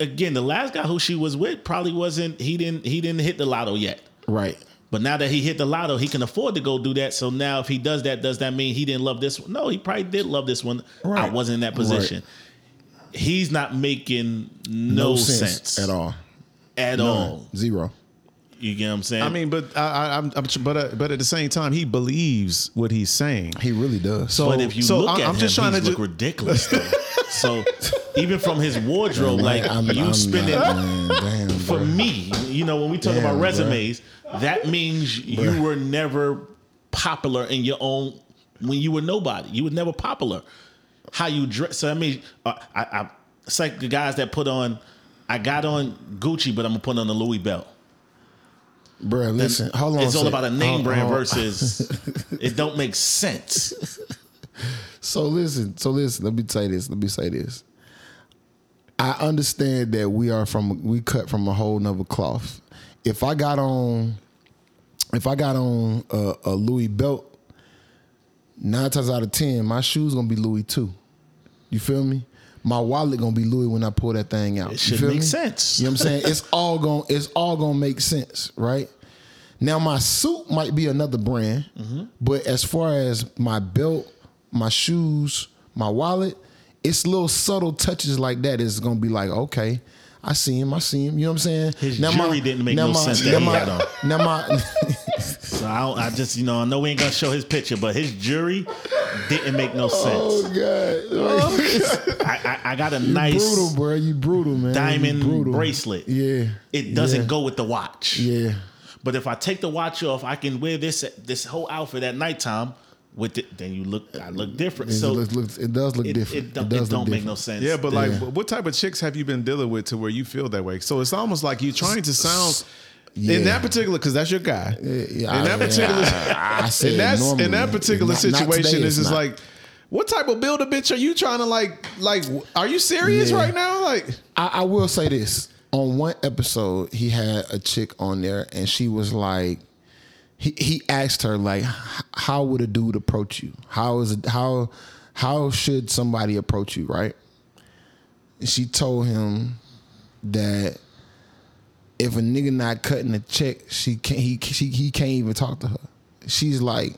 again, the last guy who she was with probably wasn't he didn't he didn't hit the lotto yet. Right. But now that he hit the lotto, he can afford to go do that. So now if he does that, does that mean he didn't love this one? No, he probably did love this one. Right. I Right. wasn't in that position. He's not making no, sense, at all. At all. Zero. You get what I'm saying? i mean but i, I i'm, I'm but uh, but at the same time he believes what he's saying He really does. so But if you so look I- at i'm him, just trying he's to look ju- ridiculous though. [LAUGHS] so even from his wardrobe, like I'm- you I'm spending not, man. Damn, [LAUGHS] for bro. me, you know, when we talk Damn, about bruh. resumes, that means you were never popular in your own when you were nobody. You were never popular. How you dress? So I mean, uh, I, I it's like the guys that put on. I got on Gucci, but I'm gonna put on the Louis belt. Bro, listen. Hold on. It's all about a name Hold- brand hold- versus. [LAUGHS] it don't make sense. [LAUGHS] So listen, so listen. Let me say this. Let me say this. I understand that we are from we cut from a whole nother cloth. If I got on if I got on a, a Louis belt, nine times out of ten, my shoes gonna be Louis too. You feel me? My wallet gonna be Louis when I pull that thing out. It should make me? sense. You know what I'm saying? It's all gonna it's all gonna make sense, right? Now my suit might be another brand, Mm-hmm. but as far as my belt, my shoes, my wallet, it's little subtle touches like that is gonna be like, okay, I see him, I see him. You know what I'm saying? His jewelry didn't make no sense now my. Now [LAUGHS] my So I, don't- I just, you know, I know we ain't gonna show his picture, but his jury didn't make no sense. oh sense. god, I, I, I got a nice brutal, bro. You brutal, man. Diamond brutal. bracelet. Yeah, It doesn't yeah. go with the watch. Yeah, But if I take the watch off, I can wear this this whole outfit at nighttime with it. Then you look, I look different. it, so looks, looks, it does look it, different. it don't, does it don't make no sense. Yeah, but like, Yeah. what type of chicks have you been dealing with to where you feel that way? So it's almost like you're trying to sound Yeah. in that particular because that's your guy. yeah, in that particular, I- I [LAUGHS] in normally. in that particular Not- not situation, today, is it's just not. like, what type of build a bitch are you trying to like? Like, are you serious Yeah. right now? Like, I, I will say this. On one episode, he had a chick on there, and she was like, he, he asked her like, how would a dude approach you? How is it? How how should somebody approach you? Right? And she told him that if a nigga not cutting a check, she can't. He she, he can't even talk to her. She's like,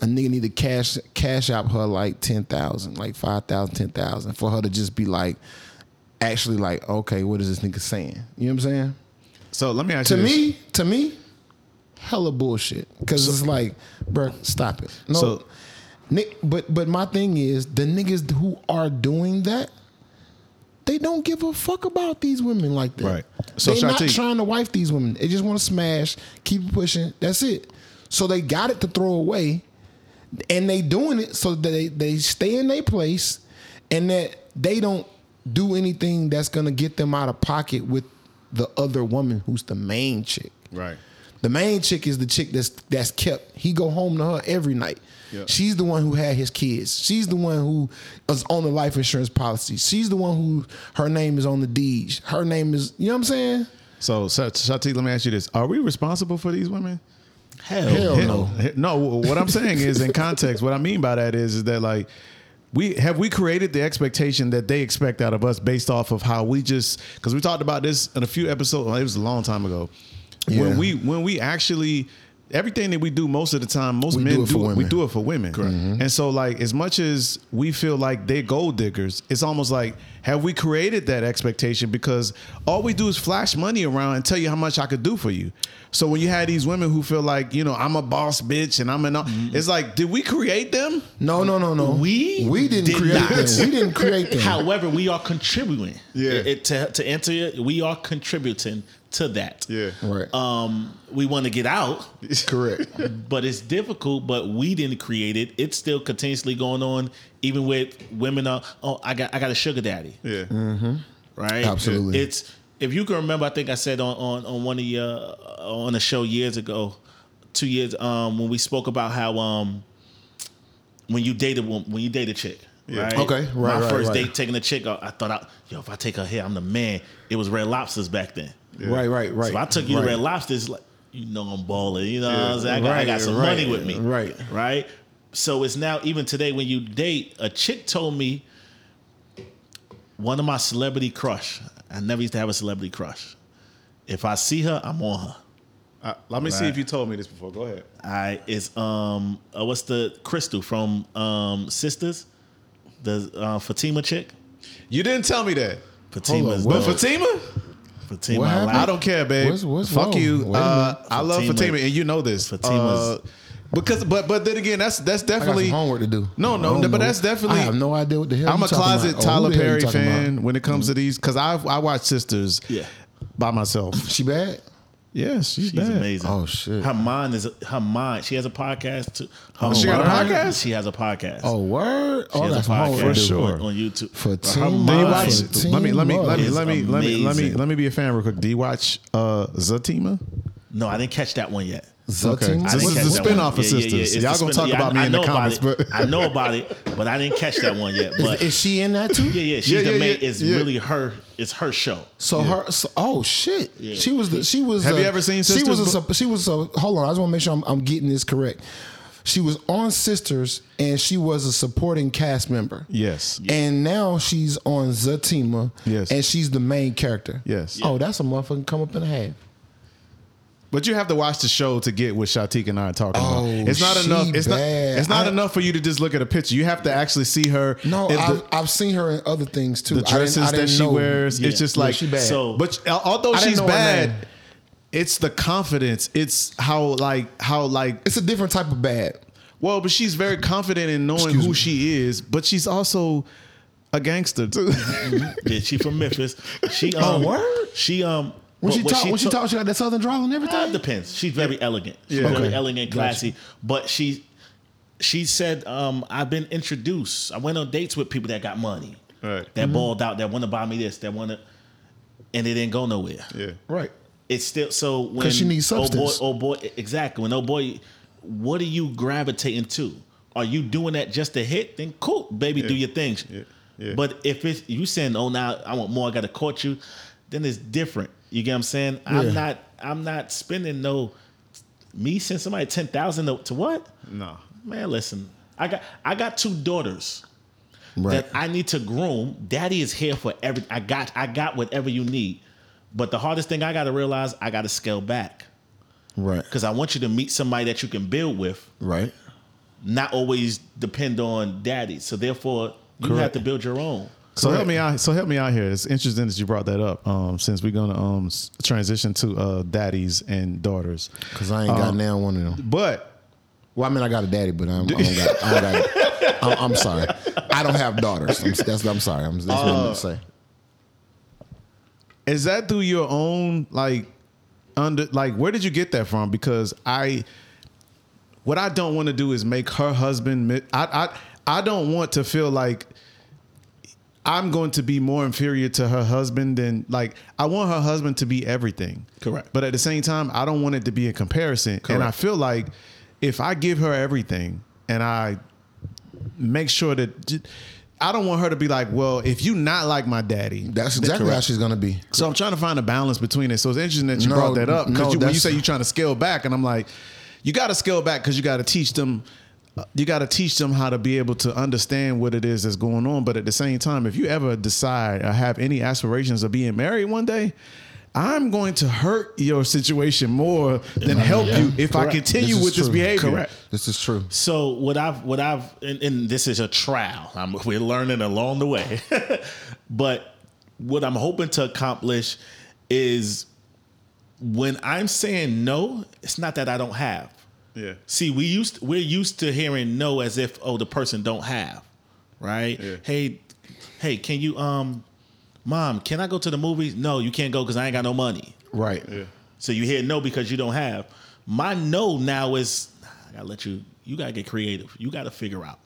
a nigga need to cash cash out her like ten thousand, like five thousand, ten thousand, for her to just be like, actually like, okay, what is this nigga saying? You know what I'm saying? so let me ask To you. this. me, to me, hella bullshit. Cause it's like, bro, stop it. No, So- Nick, but but my thing is the niggas who are doing that, they don't give a fuck about these women like that. Right. So they're not trying to wife these women. They just want to smash, keep pushing. That's it. So they got it to throw away, and they doing it so that they they stay in their place, and that they don't do anything that's gonna get them out of pocket with the other woman who's the main chick. right? The main chick is the chick that's that's kept. He go home to her every night. Yeah. She's the one who had his kids. She's the one who is on the life insurance policy. She's the one who her name is on the deeds. Her name is you know what I'm saying? So, Shati, let me ask you this: Are we responsible for these women? hell, Hell Hell no. He- No, what I'm saying is in context. What I mean by that is, is that like we have we created the expectation that they expect out of us based off of how we just because we talked about this in a few episodes. it was a long time ago. Yeah. When we when we actually everything that we do most of the time, most We men do it for we do it for women. Correct. And mm-hmm. so like as much as we feel like they're gold diggers, it's almost like have we created that expectation because all we do is flash money around and tell you how much I could do for you. So when you have these women who feel like, you know, I'm a boss bitch and I'm an mm-hmm. it's like, did we create them? No, no, no, no. We we didn't did create not. them. We didn't create [LAUGHS] them. However, we are contributing. Yeah. It, it- to to enter it, we are contributing to that. Yeah. Right. Um, we want to get out, It's [LAUGHS] Correct. but it's difficult. But we didn't create it. It's still continuously going on, even with women. Are, oh, I got I got a sugar daddy. Yeah. Mm-hmm. right? Absolutely. It's if you can remember, I think I said on on, on one of your on a show years ago, two years um when we spoke about how um when you dated when you date a chick. Right. Okay, right, My right, first right. date taking a chick, I, I thought, I, yo, if I take her here, I'm the man. It was Red Lobsters back then. Right, right, right. So if I took you right. to Red Lobsters, like you know I'm balling. You know what I'm saying? I got, I got some right, money with me. right. Right. So it's now even today when you date, a chick told me one of my celebrity crush. I never used to have a celebrity crush. If I see her, I'm on her. Uh, let me see if you told me this before. Go ahead. I is um uh, what's the Crystal from um Sistas, the uh, Fatima chick. You didn't tell me that. Fatima's what? But Fatima? Fatima. What I happened? like. I don't care, babe. What's- what's Fuck wrong? you. Uh. I love Fatima. Fatima, and you know this. Fatima's- Uh, because, but, but then again, that's that's I got definitely. some homework to do. No, I no, but that's definitely- I have no idea what the hell. I'm a closet about. Oh, Tyler the hell you Perry talking about? fan when it comes to these because I I watch Sistas. Yeah. By myself. She bad? Yes, she's, She's bad. amazing. Oh, shit. Her mind is her mind. She has a podcast too. Her she got a podcast? She has a podcast. Oh, word. she Oh, has that's a podcast to do. sure. on, on YouTube. For But Team her Do you Mind. watch? Team Let me let me let me let me let me let me let me be a fan real quick. Do you watch uh Zatima? No, I didn't catch that one yet. Zatima? I This is catch the that spinoff one. of Sistas. it's Y'all gonna spin- talk yeah, about I- me I in the know about comments, it. but- I know about it, but I didn't catch that one yet. [LAUGHS] But is she in that too? yeah, yeah, she's Yeah, the main. yeah, It's yeah. really her. It's her show. So her, so, oh shit, Yeah. she was the, she was. Have uh, you ever seen Sistas? She was a, Sistas? sup- she was a. Hold on, I just want to make sure I'm, I'm getting this correct. She was on Sistas, and she was a supporting cast member. Yes. And now she's on Zatima. Yes. And she's the main character. Yes. Oh, that's a motherfucking come up in a half. But you have to watch the show to get what Shatik and I are talking Oh, about. It's not she enough. It's not. It's not I- enough for you to just look at a picture. You have to actually see her. No, If I've, the, I've seen her in other things too. the I didn't- dresses I that didn't she know. wears. Yeah. It's just Yeah, like she bad. So- But although she's bad, it's the confidence. It's how like how like It's a different type of bad. well, but she's very confident in knowing Excuse who me. she is. But she's also a gangster too. [LAUGHS] Yeah, she from Memphis. She um, Oh, word? She um, When she what talk, when she took- talk, she got that southern drawl and everything. it depends. She's very elegant. She's Yeah. very Okay. elegant, classy. But she she said, um, I've been introduced. I went on dates with people that got money. Right. That balled out, that want to buy me this, that want to and it didn't go nowhere. yeah. right. It's still so when she needs Oh boy, substance. oh boy, exactly. When oh boy, what are you gravitating to? Are you doing that just to hit? Then cool, baby, do your things. Yeah. Yeah. But if it's you saying, oh now I want more, I gotta court you, then it's different. You get what I'm saying? I'm not I'm not spending no me send somebody ten thousand to, to what? No. Man, listen. I got I got two daughters Right. that I need to groom. Daddy is here for every I got I got whatever you need. But the hardest thing I gotta realize, I gotta scale back. right. Because I want you to meet somebody that you can build with, Right. not always depend on daddy. So therefore, you have to build your own. So help me out. So help me out here. It's interesting that you brought that up. Um, since we're gonna um transition to uh daddies and daughters, Because I ain't got now one of them. but Well, I mean, I got a daddy, but I'm, I don't got. I don't got [LAUGHS] I'm, I'm sorry. I don't have daughters. I'm, that's. I'm sorry. I'm, that's what I'm gonna say. is that through your own like under like where did you get that from? Because I, what I don't want to do is make her husband. I I I don't want to feel like. I'm going to be more inferior to her husband than like I want her husband to be everything. Correct. But at the same time, I don't want it to be a comparison. Correct. And I feel like if I give her everything and I make sure that I don't want her to be like, well, if you not like my daddy, That's exactly how she's gonna be. so I'm trying to find a balance between it. So it's interesting that you No, brought that up because no, you, when you say you're trying to scale back, and I'm like, you got to scale back because you got to teach them. You got to teach them how to be able to understand what it is that's going on. But at the same time, if you ever decide or have any aspirations of being married one day, I'm going to hurt your situation more than help you if I continue is with this behavior. Correct. This is true. So what I've what I've and, and this is a trial. I'm, [LAUGHS] we're learning along the way, [LAUGHS] but what I'm hoping to accomplish is when I'm saying no, it's not that I don't have. Yeah. See, we used we're used to hearing no as if oh the person don't have, right? Yeah. Hey, hey, can you um, mom, can I go to the movies? No, you can't go because I ain't got no money. Right. Yeah. So you hear no because you don't have. My no now is I gotta let you. You gotta get creative. You gotta figure out.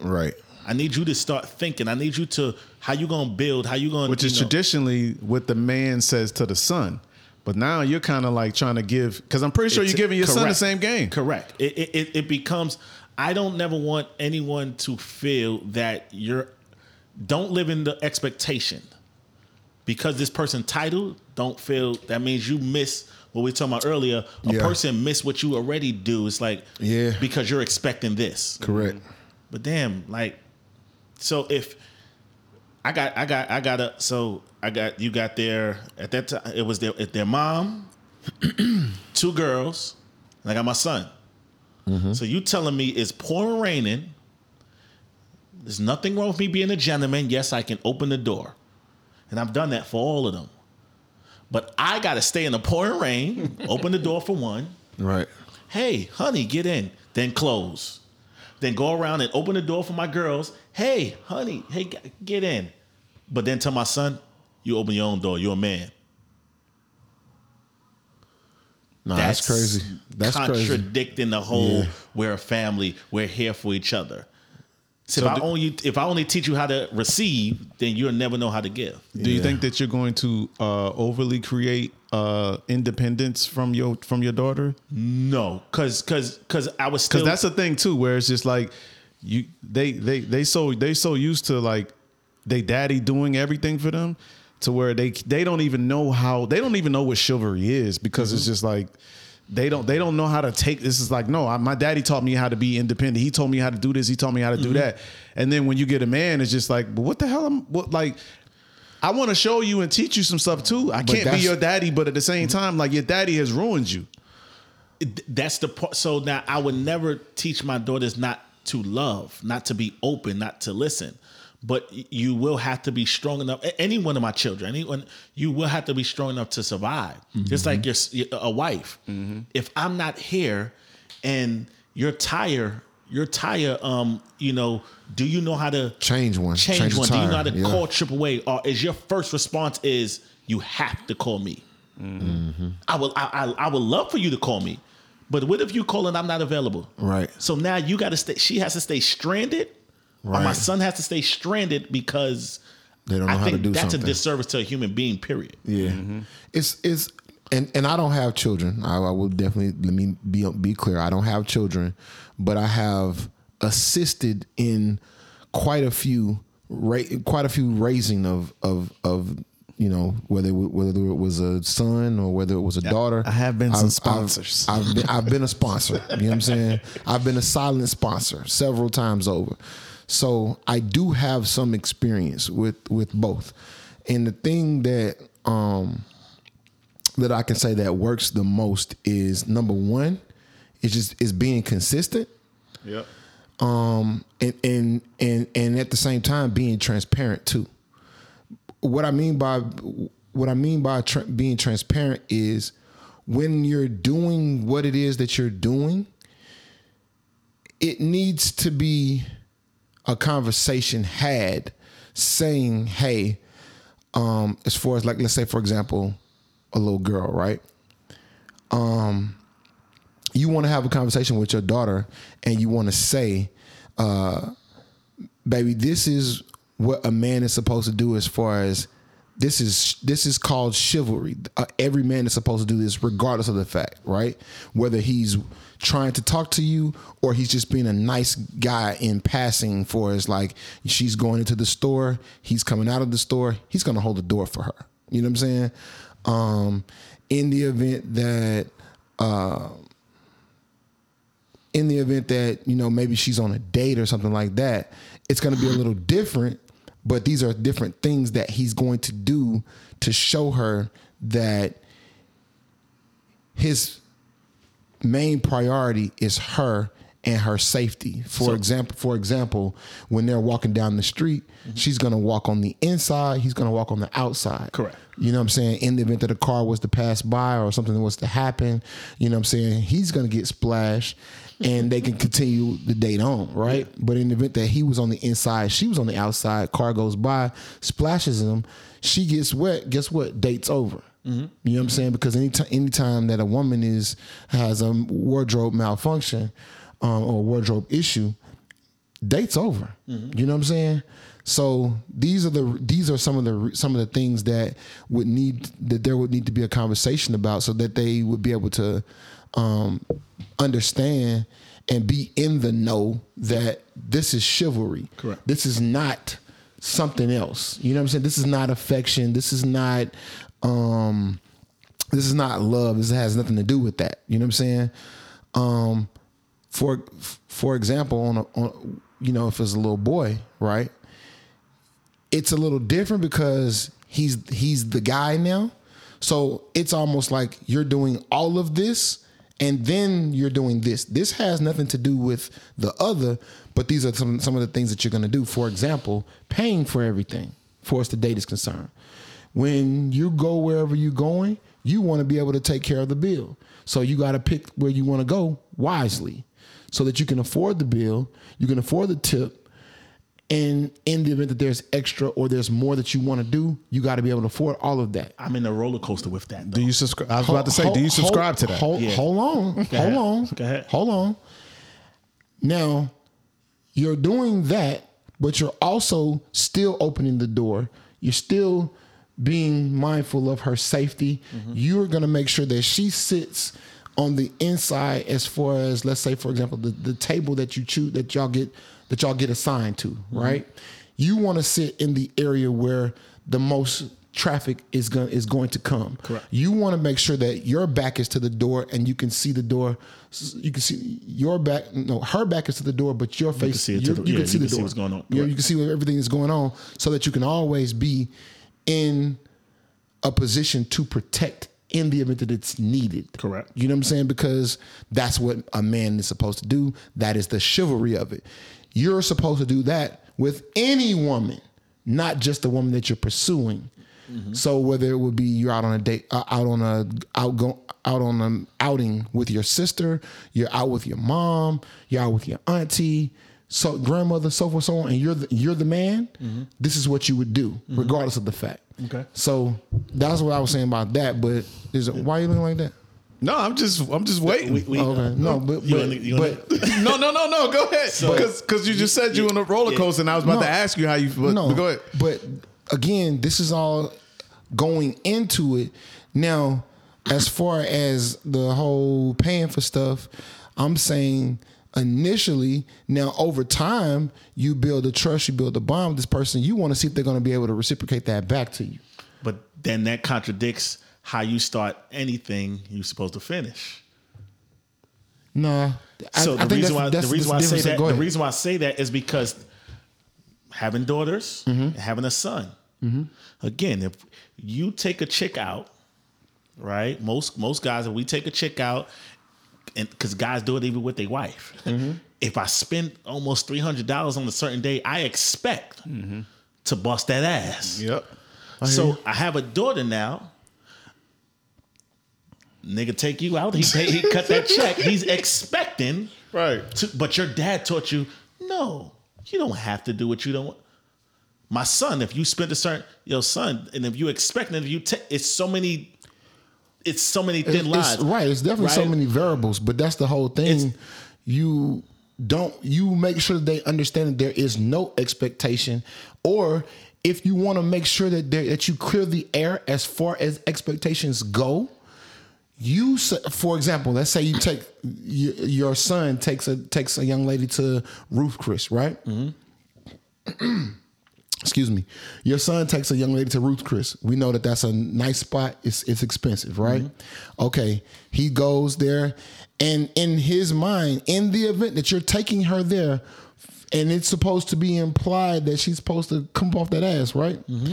Right. I need you to start thinking. I need you to how you gonna build. How you gonna Which you is know- traditionally what the man says to the son. But now you're kind of like trying to give because I'm pretty sure It's- you're giving your son the same game. Correct. It, it it it becomes. I don't never want anyone to feel that you're. Don't live in the expectation. Because this person titled, don't feel that means you miss what we were talking about earlier. A Yeah. person miss what you already do. It's like Yeah. because you're expecting this. Correct. But damn, like, so if I got, I got, I got a, so I got, you got there at that time. It was their, their mom, [CLEARS THROAT] two girls, and I got my son. Mm-hmm. So you telling me it's pouring raining? There's nothing wrong with me being a gentleman. Yes, I can open the door, and I've done that for all of them. But I got to stay in the pouring rain, [LAUGHS] open the door for one Right. hey, honey, get in, then close. Then go around and open the door for my girls. Hey, honey, hey, get in. But then tell my son, you open your own door. You're a man. No, that's, crazy. That's crazy. contradicting the whole Yeah. we're a family, we're here for each other. So, So if I only if I only teach you how to receive, then you'll never know how to give. Do you think that you're going to uh, overly create uh independence from your from your daughter? No, because because because I was still. Because that's the thing too, where it's just like you they they they so they so used to like they daddy doing everything for them to where they they don't even know how they don't even know what chivalry is because it's just like they don't they don't know how to take this is like no I, my daddy taught me how to be independent he told me how to do this he told me how to do that and then when you get a man it's just like but what the hell am what like I want to show you and teach you some stuff too I can't be your daddy but at the same time like your daddy has ruined you that's the part. So now I would never teach my daughters not to love, not to be open, not to listen. But you will have to be strong enough. Any one of my children, anyone, you will have to be strong enough to survive. Mm-hmm. Just like your a wife. Mm-hmm. If I'm not here, and you're tire, your tire, um, you know, do you know how to Change one. Change, Change the one. Do you know how tire, to yeah. call AAA, or is your first response is you have to call me? I will. I, I, I would love for you to call me, but what if you call and I'm not available? Right. So now you got to stay. She has to stay stranded, or my son has to stay stranded because They don't know I how think to do that's something. a disservice to a human being. Period. Yeah, it's it's and and I don't have children. I, I will definitely let me be be clear. I don't have children, but I have assisted in quite a few ra- quite a few raising of of of you know whether it, whether it was a son or whether it was a daughter. I have been some I've- sponsors. I've, I've been, I've been a sponsor. You know what I'm saying? I've been a silent sponsor several times over. So I do have some experience with with both. And the thing that um that I can say that works the most is number one, is just is being consistent yep um, and and and and at the same time being transparent too. What I mean by what I mean by tra- being transparent is when you're doing what it is that you're doing, it needs to be a conversation had saying, "Hey, um, as far as like let's say for example, a little girl, right? Um, you want to have a conversation with your daughter and you want to say, uh, baby, this is what a man is supposed to do as far as this is this is called chivalry. Uh, every man is supposed to do this regardless of the fact, right? Whether he's trying to talk to you or he's just being a nice guy in passing for as like she's going into the store, he's coming out of the store, he's going to hold the door for her. You know what I'm saying? Um in the event that uh in the event that you know maybe she's on a date or something like that it's going to be a little different but these are different things that he's going to do to show her that his main priority is her and her safety. For example, for example, when they're walking down the street, mm-hmm. she's gonna walk on the inside, he's gonna walk on the outside. Correct. You know what I'm saying? In the event that a car was to pass by or something was to happen, you know what I'm saying? He's gonna get splashed and they can continue the date on, right? But in the event that he was on the inside, she was on the outside, car goes by, splashes him, she gets wet, guess what? Date's over. Mm-hmm. You know what I'm saying? Because anytime anytime that a woman is has a wardrobe malfunction um, or wardrobe issue, date's over. You know what I'm saying? So these are the these are some of the some of the things that would need that there would need to be a conversation about so that they would be able to um, understand and be in the know that this is chivalry. Correct. This is not something else. You know what I'm saying? This is not affection. This is not um this is not love. This has nothing to do with that. You know what I'm saying? Um for for example, on a on you know, if it's a little boy, right? It's a little different because he's he's the guy now. So it's almost like you're doing all of this and then you're doing this. This has nothing to do with the other, but these are some some of the things that you're going to do. For example, paying for everything, for us the date is concerned. When you go wherever you're going, you want to be able to take care of the bill. So you got to pick where you want to go wisely, so that you can afford the bill, you can afford the tip, and in the event that there's extra or there's more that you want to do, you got to be able to afford all of that. I'm in a roller coaster with that. Do you subscribe? I was about to say, do you subscribe to that? Hold, Yeah. hold on. Hold ahead. on. Go ahead. Hold on. Now, you're doing that, but you're also still opening the door. You're still being mindful of her safety. Mm-hmm. You're going to make sure that she sits on the inside as far as let's say for example the, the table that you choose that y'all get that y'all get assigned to, mm-hmm. right? You want to sit in the area where the most traffic is going is going to come. Correct. You want to make sure that your back is to the door and you can see the door. You can see your back. No, her back is to the door, but your face. see it to you the- you yeah, can see you the can see what's going on. Yeah, you can see everything is going on, so that you can always be in a position to protect in the event that it's needed. Correct. You know what I'm saying? Because that's what a man is supposed to do. That is the chivalry of it. You're supposed to do that with any woman, not just the woman that you're pursuing. Mm-hmm. So whether it would be you're out on a date, uh, out on a out go, out on an outing with your sister, you're out with your mom, you're out with your auntie, so grandmother, so forth, so on, and you're the, you're the man. Mm-hmm. This is what you would do, mm-hmm. regardless of the fact. Okay. So that's what I was saying about that. But is it, why are you looking like that? No, I'm just I'm just waiting. We, we, Okay. No, but You but, wanna- you but [LAUGHS] no, no, no, no. Go ahead. Because because you just said you on a roller coaster, and I was about No. to ask you how you. But, no. but go ahead. But again, this is all going into it. Now, as far as the whole paying for stuff, I'm saying initially, now over time, you build a trust, you build a bond with this person. You want to see if they're going to be able to reciprocate that back to you. But then that contradicts how you start anything you're supposed to finish. Nah. I- So the think reason that's- why the reason why I say that the reason why I say that is because having daughters Mm-hmm. and having a son. Again, if you take a chick out, right? Most most guys, if we take a chick out, and because guys do it even with their wife. Mm-hmm. If I spend almost three hundred dollars on a certain day, I expect Mm-hmm. to bust that ass. Yep. So I have a daughter now. Nigga take you out. He pay, he cut that [LAUGHS] check. He's expecting Right. to, but your dad taught you no. You don't have to do what you don't want. My son, if you spend a certain your son, and if you expect, and if you take, it's so many, it's so many thin It's- lines. it's- right. It's definitely so many variables, but that's the whole thing. It's- you don't you make sure that they understand that there is no expectation, or if you want to make sure that there, that you clear the air as far as expectations go. You, for example, let's say you take your son takes a takes a young lady to Ruth Chris, right? Mm-hmm. [CLEARS THROAT] excuse me, your son takes a young lady to Ruth Chris. We know that that's a nice spot. It's it's expensive, right? Mm-hmm. Okay, he goes there, and in his mind, in the event that you're taking her there, and it's supposed to be implied that she's supposed to come off that ass, right? Mm-hmm.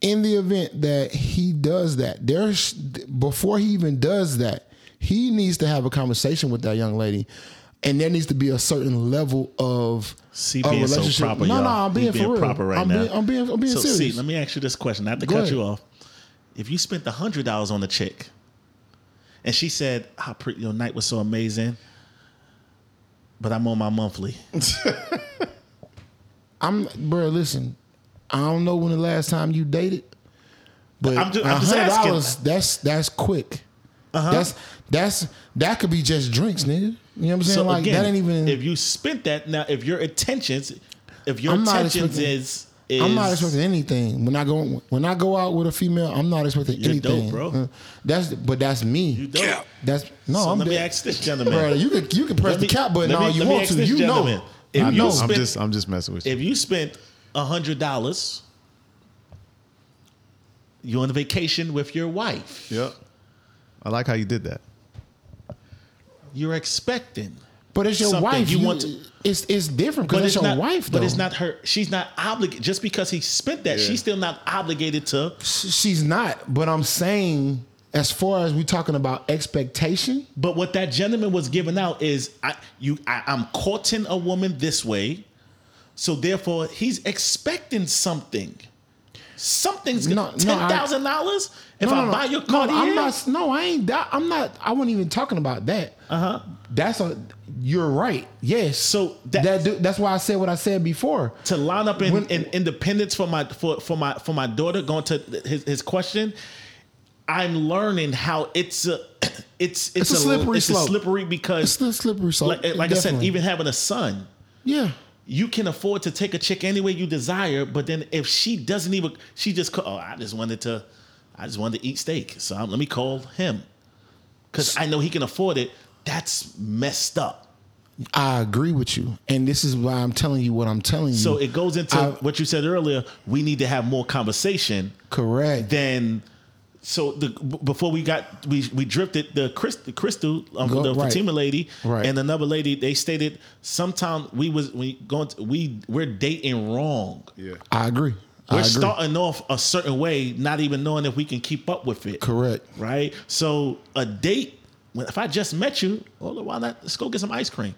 In the event that he does that, there's before he even does that, he needs to have a conversation with that young lady. And there needs to be a certain level of See, a being so relationship. proper, no, y'all. no, I'm being, real. proper right I'm now. Being, I'm being, I'm being so, serious. see, let me ask you this question. Not to Go cut ahead. you off. If you spent the hundred dollars on the chick, and she said, "How pretty your night was so amazing," but I'm on my monthly. [LAUGHS] I'm, bro. Listen, I don't know when the last time you dated, but I'm ju- a I'm just hundred asking. That's that's quick. Uh-huh. That's that's that could be just drinks, nigga. You know what I'm saying? like that ain't even. If you spent that now, if your intentions, if your I'm not intentions expecting- is, is I'm not expecting anything when I go when I go out with a female. I'm not expecting You're dope, anything, bro. Uh, That's but that's me. You dope. Yeah. That's no. So I'm let me dead. ask this gentleman. bro. You can you can press me- the cap button let me- all you want to. this You know. gentleman. If I you know. I'm just I'm just messing with you. if you spent a hundred dollars, you're on a vacation with your wife. Yep. I like how you did that. You're expecting. But it's your something. wife. You You, want to- it's it's different because it's, your not, wife. But it's not her. She's not obligated. Just because he spent that, she's still not obligated to. She's not. But I'm saying, as far as we're talking about expectation, But what that gentleman was giving out is, I you I, I'm courting a woman this way, so therefore he's expecting something. Something's No, ten thousand dollars if no, I buy your no, I'm not. No, I ain't. That, I'm not. I wasn't even talking about that. Uh huh. That's a. You're right. Yes. So that- that, do- that's why I said what I said before. to line up in, When- in independence for my for, for my for my daughter going to his, his question i'm learning how it's a [CLEARS THROAT] it's it's, It's a slippery it's slope. a slippery because It's slippery slope. like, like i said even having a son Yeah. You can afford to take a chick any way you desire, but then if she doesn't even, she just oh, I just wanted to, I just wanted to eat steak, so I'm- let me call him because I know he can afford it. That's messed up. I agree with you, and this is why I'm telling you what I'm telling you. So it goes into I- what you said earlier. We need to have more conversation correct. than. So the before we got we we drifted the Chris, the Crystal um, Go- the right. Fatima lady Right. and another lady they stated sometime we was we going to, we we're dating wrong. Yeah. I agree. We're agree. starting off a certain way, not even knowing if we can keep up with it. Correct. Right. So a date. If I just met you, well, why not? Let's go get some ice cream.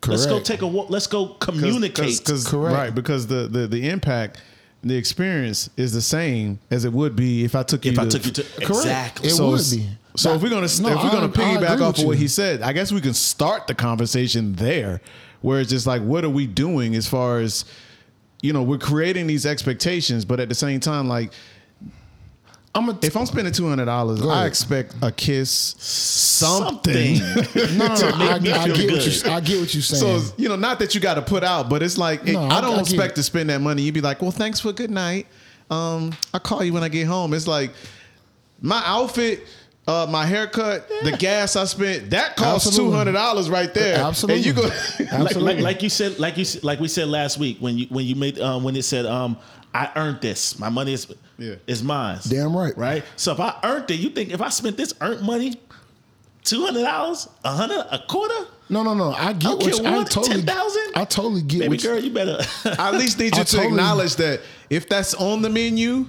Correct. Let's go take a walk. Let's go communicate. Cause, Correct. Right, because the, the the impact, the experience is the same as it would be if I took you. if I to, took you to Correct. exactly. It so would be. So if we're gonna No, if we're gonna I piggyback agree off of what you. he said, I guess we can start the conversation there, where it's just like, what are we doing as far as, you know, we're creating these expectations, but at the same time, like, I'm a, if I'm spending two hundred dollars, I expect a kiss, something. Something. [LAUGHS] no, no, no, make I, I get what you. I get what you're saying. So you know, not that you got to put out, but it's like it- No, I I- don't I expect it. to spend that money. You'd be like, "Well, thanks for good night. Um, I'll call you when I get home." It's like my outfit, uh, my haircut, the gas I spent that costs two hundred dollars right there. Absolutely. and you go. [LAUGHS] like, Absolutely. like, like you said, like you said- like we said last week when you when you made um, when it said um, I earned this, my money is Yeah. is mine. Damn right. right. So if I earned it, you think if I spent this earned money, two hundred dollars, a hundred, a quarter, no, no, no. I get don't what you, I what, totally. 10,000? I totally get baby girl, you better. [LAUGHS] I at least need you I to totally- acknowledge that if that's on the menu.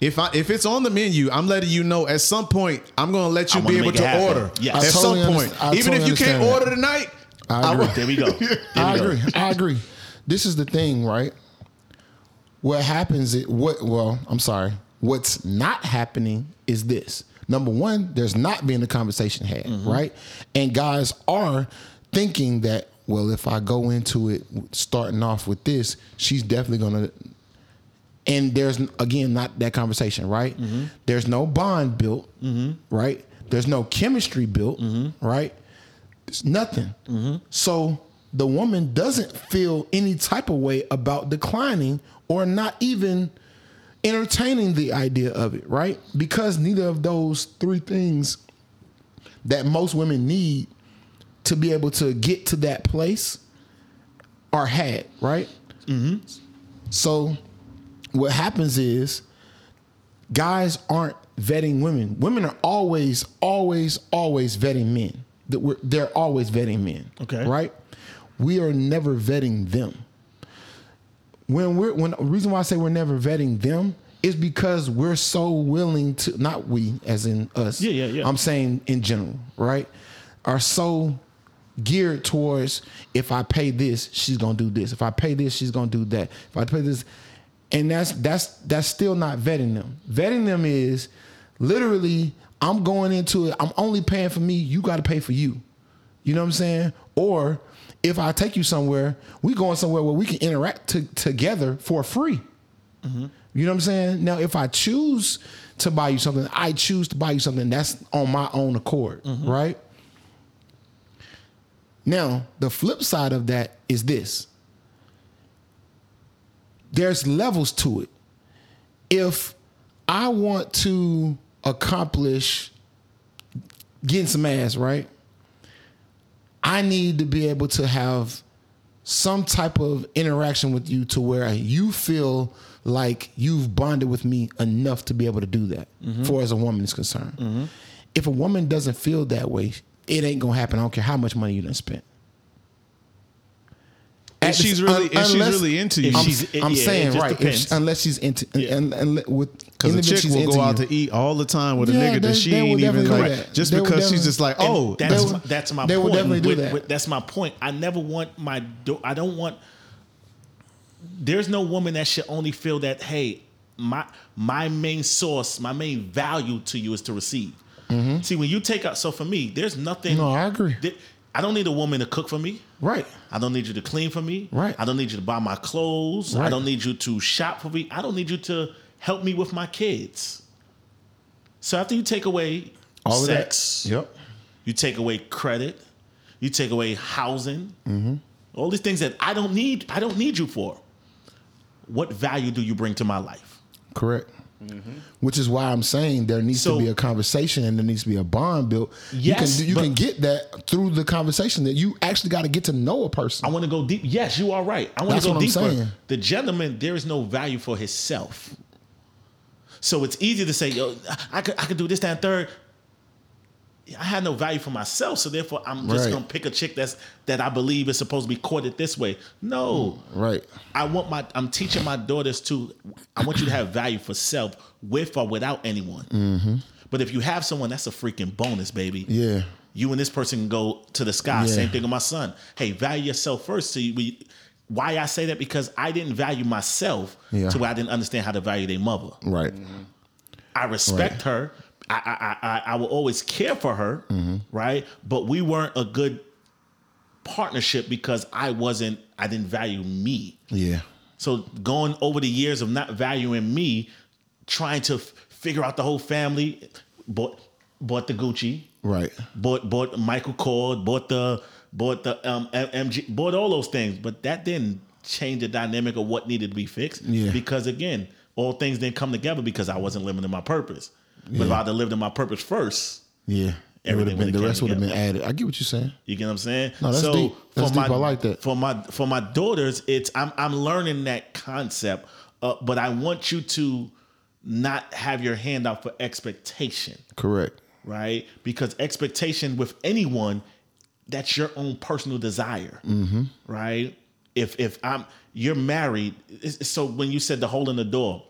If I if it's on the menu, I'm letting you know at some point I'm going to let you I wanna be able to happen. order. Yes. At I some totally point, underst- I even if you can't that. order tonight, I agree. there we go. [LAUGHS] There we I go. agree. I agree. This is the thing, right? What happens? It what? Well, I'm sorry. What's not happening is this. Number one, there's not being a conversation had, mm-hmm. right? And guys are thinking that, well, if I go into it starting off with this, she's definitely gonna. And there's again not that conversation, right? Mm-hmm. There's no bond built, mm-hmm. right? There's no chemistry built, right? There's nothing. So the woman doesn't feel any type of way about declining or not even entertaining the idea of it, right? Because neither of those three things that most women need to be able to get to that place are had, right? Mm-hmm. So what happens is guys aren't vetting women. Women are always, always, always vetting men. That we're they're always vetting men. Okay. Right? We are never vetting them. When we're when the reason why I say we're never vetting them is because we're so willing to not we as in us. Yeah, yeah, yeah. I'm saying in general, right? Are so geared towards if I pay this, she's gonna do this. If I pay this, she's gonna do that. If I pay this, and that's that's that's still not vetting them. Vetting them is literally I'm going into it. I'm only paying for me. You got to pay for you. You know what I'm saying? Or if I take you somewhere, we going somewhere where we can interact to, together for free. You know what I'm saying? Now, if I choose to buy you something, I choose to buy you something that's on my own accord, right? Now, the flip side of that is this there's levels to it. If I want to accomplish getting some ass, right? I need to be able to have some type of interaction with you to where you feel like you've bonded with me enough to be able to do that mm-hmm. for as a woman is concerned. Mm-hmm. If a woman doesn't feel that way, it ain't gonna happen. I don't care how much money you done spent. And she's really and she's really into you. If I'm, she's- I'm yeah, saying right, if she- unless she's into Yeah. and, and with Because a chick she's will go out you. to eat all the time with a Yeah, nigga that she ain't even like that. just They because she's just like, oh, that's they my, that's my they will point. definitely do With- that. with- that's my point. I never want my. do- I don't want. There's no woman that should only feel that. Hey, my my main source, my main value to you is to receive. See, when you take out, so for me, there's nothing. Mm-hmm. No, I agree. that- I don't need a woman to cook for me. Right. I don't need you to clean for me. Right. I don't need you to buy my clothes. Right. I don't need you to shop for me. I don't need you to help me with my kids. So after you take away All sex, Yep. you take away credit, you take away housing, Mm-hmm. all these things that I don't need. I don't need you for. What value do you bring to my life? Correct. Mm-hmm. Which is why I'm saying there needs So- to be a conversation and there needs to be a bond built. Yes, you can, you can get that through the conversation that you actually got to get to know a person. I want to go deep. Yes, you are right. I want to go what I'm deeper. saying. The gentleman, there is no value for himself. So it's easy to say, yo, I could, I could do this, that, and third. I had no value for myself, so therefore I'm just Right. gonna pick a chick that's that I believe is supposed to be courted this way. No, right. I want my I'm teaching my daughters to I want you to have value for self with or without anyone. But if you have someone, that's a freaking bonus, baby. Mm-hmm. Yeah. You and this person can go to the sky. Yeah. Same thing with my son. Hey, value yourself first. So you, we, why I say that because I didn't value myself Yeah. to where I didn't understand how to value their mother. Right. I respect her. I, I I I will always care for her, Mm-hmm. right? But we weren't a good partnership because I wasn't. I didn't value me. Yeah. So going over the years of not valuing me, trying to f- figure out the whole family, bought bought the Gucci, Right. bought bought Michael Kors, bought the bought the um, MG, bought all those things, but that didn't change the dynamic of what needed to be fixed. Yeah. Because again, all things didn't come together because I wasn't living in my purpose. But if I'd have lived in my purpose first, Yeah. It would Everything have been the rest would have been added. I get what you're saying. you get what I'm saying? No, that's deep. That's for my, deep. I like that. For my for my daughters, it's I'm I'm learning that concept, uh, but I want you to not have your hand out for expectation, Correct. right? Because expectation with anyone, that's your own personal desire, Mm-hmm. right? If if I'm you're married, so when you said the hole in the door,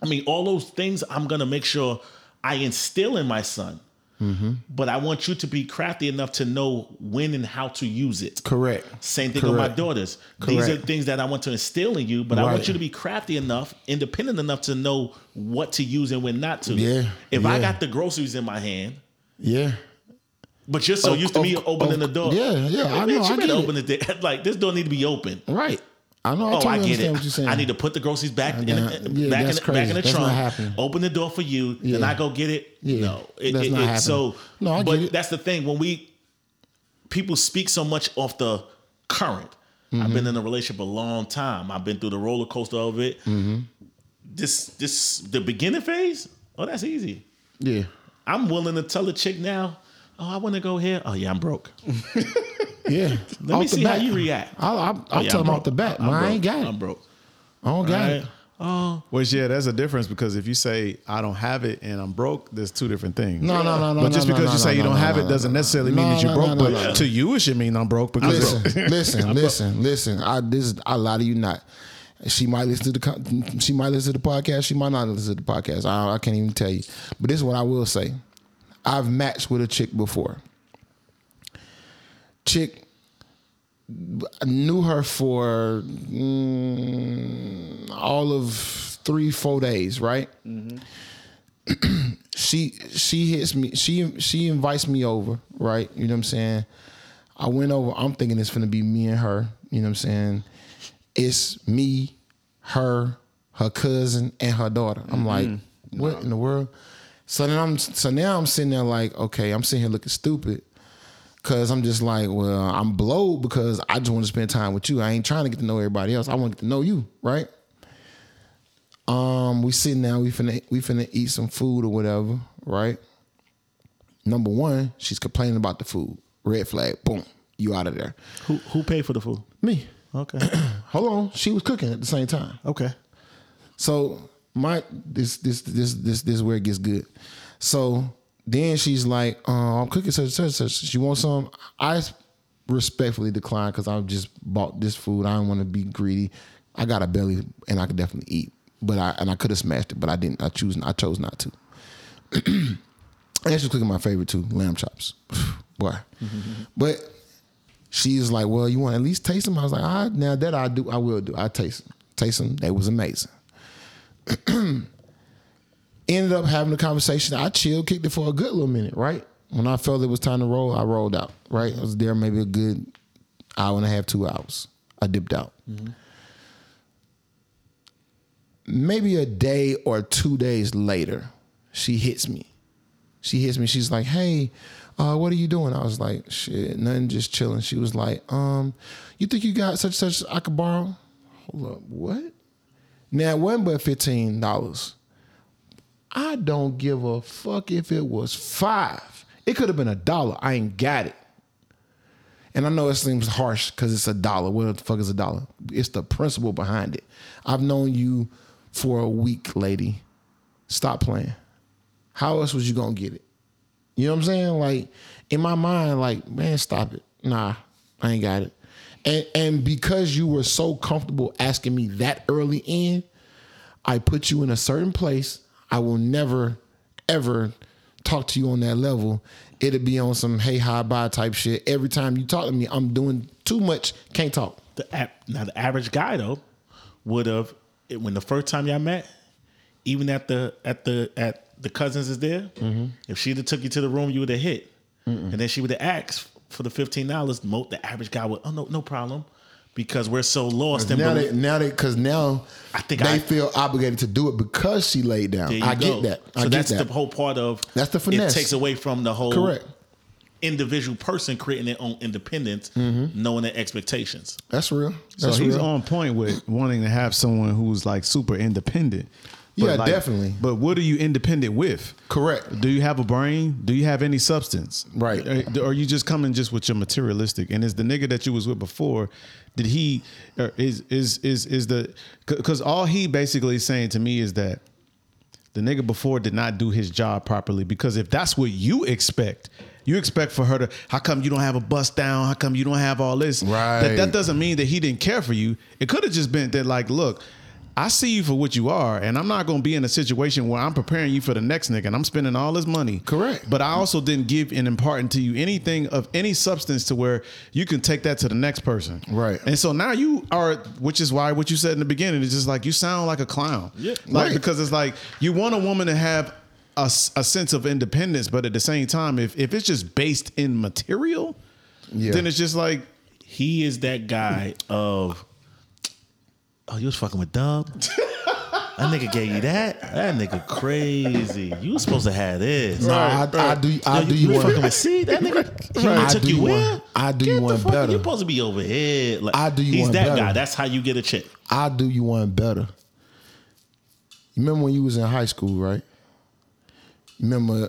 I mean all those things I'm gonna make sure I instill in my son. Mm-hmm. But I want you to be crafty enough to know when and how to use it. Correct. Same thing with my daughters. Correct. These are things that I want to instill in you, but I want you to be crafty enough, independent enough to know what to use and when not to. Yeah, If I got the groceries in my hand, Yeah. but you're so Of- used to me opening of- the door. yeah, yeah, Hey, I man, know, You I better it. open it. [LAUGHS] Like this door need to be open. Right. I know. I Oh, totally I get understand it. what you're saying. I need to put the groceries back in, the, yeah, back, in, the- back in the That's trunk. Open the door for you. Then I go get it. Yeah, No, it, that's it- not it- happening. So, No, I but that's the thing when we people speak so much off the current. I've Mm-hmm. been in a relationship a long time. I've been through the roller coaster of it. Mm-hmm. This this the beginning phase. Oh, that's easy. Yeah. I'm willing to tell a chick now. Oh, I want to go here. Oh yeah, I'm broke. [LAUGHS] Yeah. [LAUGHS] Let me see how you react. I'll, I'll, Oh, I'll yeah, tell I'm them off the bat. I'm Man, I ain't got it. I'm broke. I don't got Right? it. Oh, Which yeah, there's a difference because if you say I don't have it and I'm broke, there's two different things. No, no, no, no. But just no, because no, you say no, you don't no, have no, it doesn't no. necessarily mean that you're broke. no, no, but no. to you, it should mean I'm broke because Listen, listen, [LAUGHS] listen, listen. I this I lie to you not. She might listen to the she might listen to the podcast. She might not listen to the podcast. I, I can't even tell you. But this is what I will say. I've matched with a chick before. Chick I knew her for mm, all of three, four days, right? [CLEARS THROAT] she she hits me. She she invites me over, right? You know what I'm saying? I went over. I'm thinking it's gonna be me and her. You know what I'm saying? It's me, her, her cousin, and her daughter. I'm like, what in the world? So then I'm so now I'm sitting there like, okay, I'm sitting here looking stupid. Cause I'm just like, well, I'm blowed because I just want to spend time with you. I ain't trying to get to know everybody else. I want to get to know you, right? Um, we sitting down, we finna we finna eat some food or whatever, right? Number one, she's complaining about the food. Red flag, boom, you out of there. who who paid for the food? Me. Okay, [CLEARS THROAT] Hold on, she was cooking at the same time. okay. So my this this this this this is where it gets good. So then she's like, uh, "I'm cooking such such such. She wants some." I respectfully declined because I just bought this food. I don't want to be greedy. I got a belly and I could definitely eat, but I and I could have smashed it, but I didn't. I choose. I chose not to. [CLEARS THROAT] and she's cooking my favorite too, lamb chops. [SIGHS] Boy, [LAUGHS] but she's like, "Well, you want to at least taste them?" I was like, "Ah, now that I do, I will do. I taste them. Taste them. They was amazing." [CLEARS THROAT] Ended up having a conversation. I chilled, kicked it for a good little minute, right? When I felt it was time to roll, I rolled out, right? I was there maybe a good hour and a half, two hours. I dipped out. Maybe a day or two days later, she hits me. She hits me. She's like, "Hey, uh, what are you doing?" I was like, "Shit, nothing, just chilling." She was like, "Um, you think you got such such I could borrow?" Hold up, what? Now it wasn't but fifteen dollars. I don't give a fuck if it was five. It could have been a dollar. I ain't got it. And I know it seems harsh because it's a dollar. What the fuck is a dollar? It's the principle behind it. I've known you for a week, lady. Stop playing. How else was you gonna get it? You know what I'm saying? Like in my mind, like man, stop it. Nah, I ain't got it. And and because you were so comfortable asking me that early in, I put you in a certain place. I will never, ever talk to you on that level. It'll be on some hey hi bye type shit. Every time you talk to me, I'm doing too much. Can't talk. The app, now the average guy though would have when the first time y'all met, even at the at the at the cousins is there. Mm-hmm. If she'd have took you to the room, you would have hit, and then she would have asked for the fifteen dollars. The average guy would, oh no, no problem, because we're so lost And Now belief. they now they because now I think they I- feel obligated to do it because she laid down. I go. get that. I so get that's that. the whole part of That's the finesse. It takes away from the whole Correct. individual person creating their own independence, mm-hmm. knowing their expectations. That's real. So That's he's real. on point with wanting to have someone who's like super independent. But Yeah, like- definitely. But what are you independent with? Correct. Do you have a brain? Do you have any substance? Right. Or, or are you just coming just with your materialistic? And is the nigga that you was with before, did he or is is is is the because all he basically is saying to me is that the nigga before did not do his job properly because if that's what you expect you expect for her to how come you don't have a bust down? How come you don't have all this? Right. that, that doesn't mean that he didn't care for you. It could have just been that like look I see you for what you are, and I'm not going to be in a situation where I'm preparing you for the next nigga, and I'm spending all this money. Correct. But I also didn't give and impart to you anything of any substance to where you can take that to the next person. Right. And so now you are, which is why what you said in the beginning is just like you sound like a clown. Yeah. Like Right. because it's like you want a woman to have a sense of independence, but at the same time, if if it's just based in material, Yeah. then it's just like He is that guy of, oh, you was fucking with Dub. [LAUGHS] That nigga gave you that. That nigga crazy. You was supposed to have this. No, I, I do. I Yo, do you, you you one. fucking with C? That nigga he I took you you where? I do Get you one fuck- better. You supposed to be over here. Like, I do you He's that better. guy. That's how you get a chick. I'll do you one better. You remember when you was in high school, right? You remember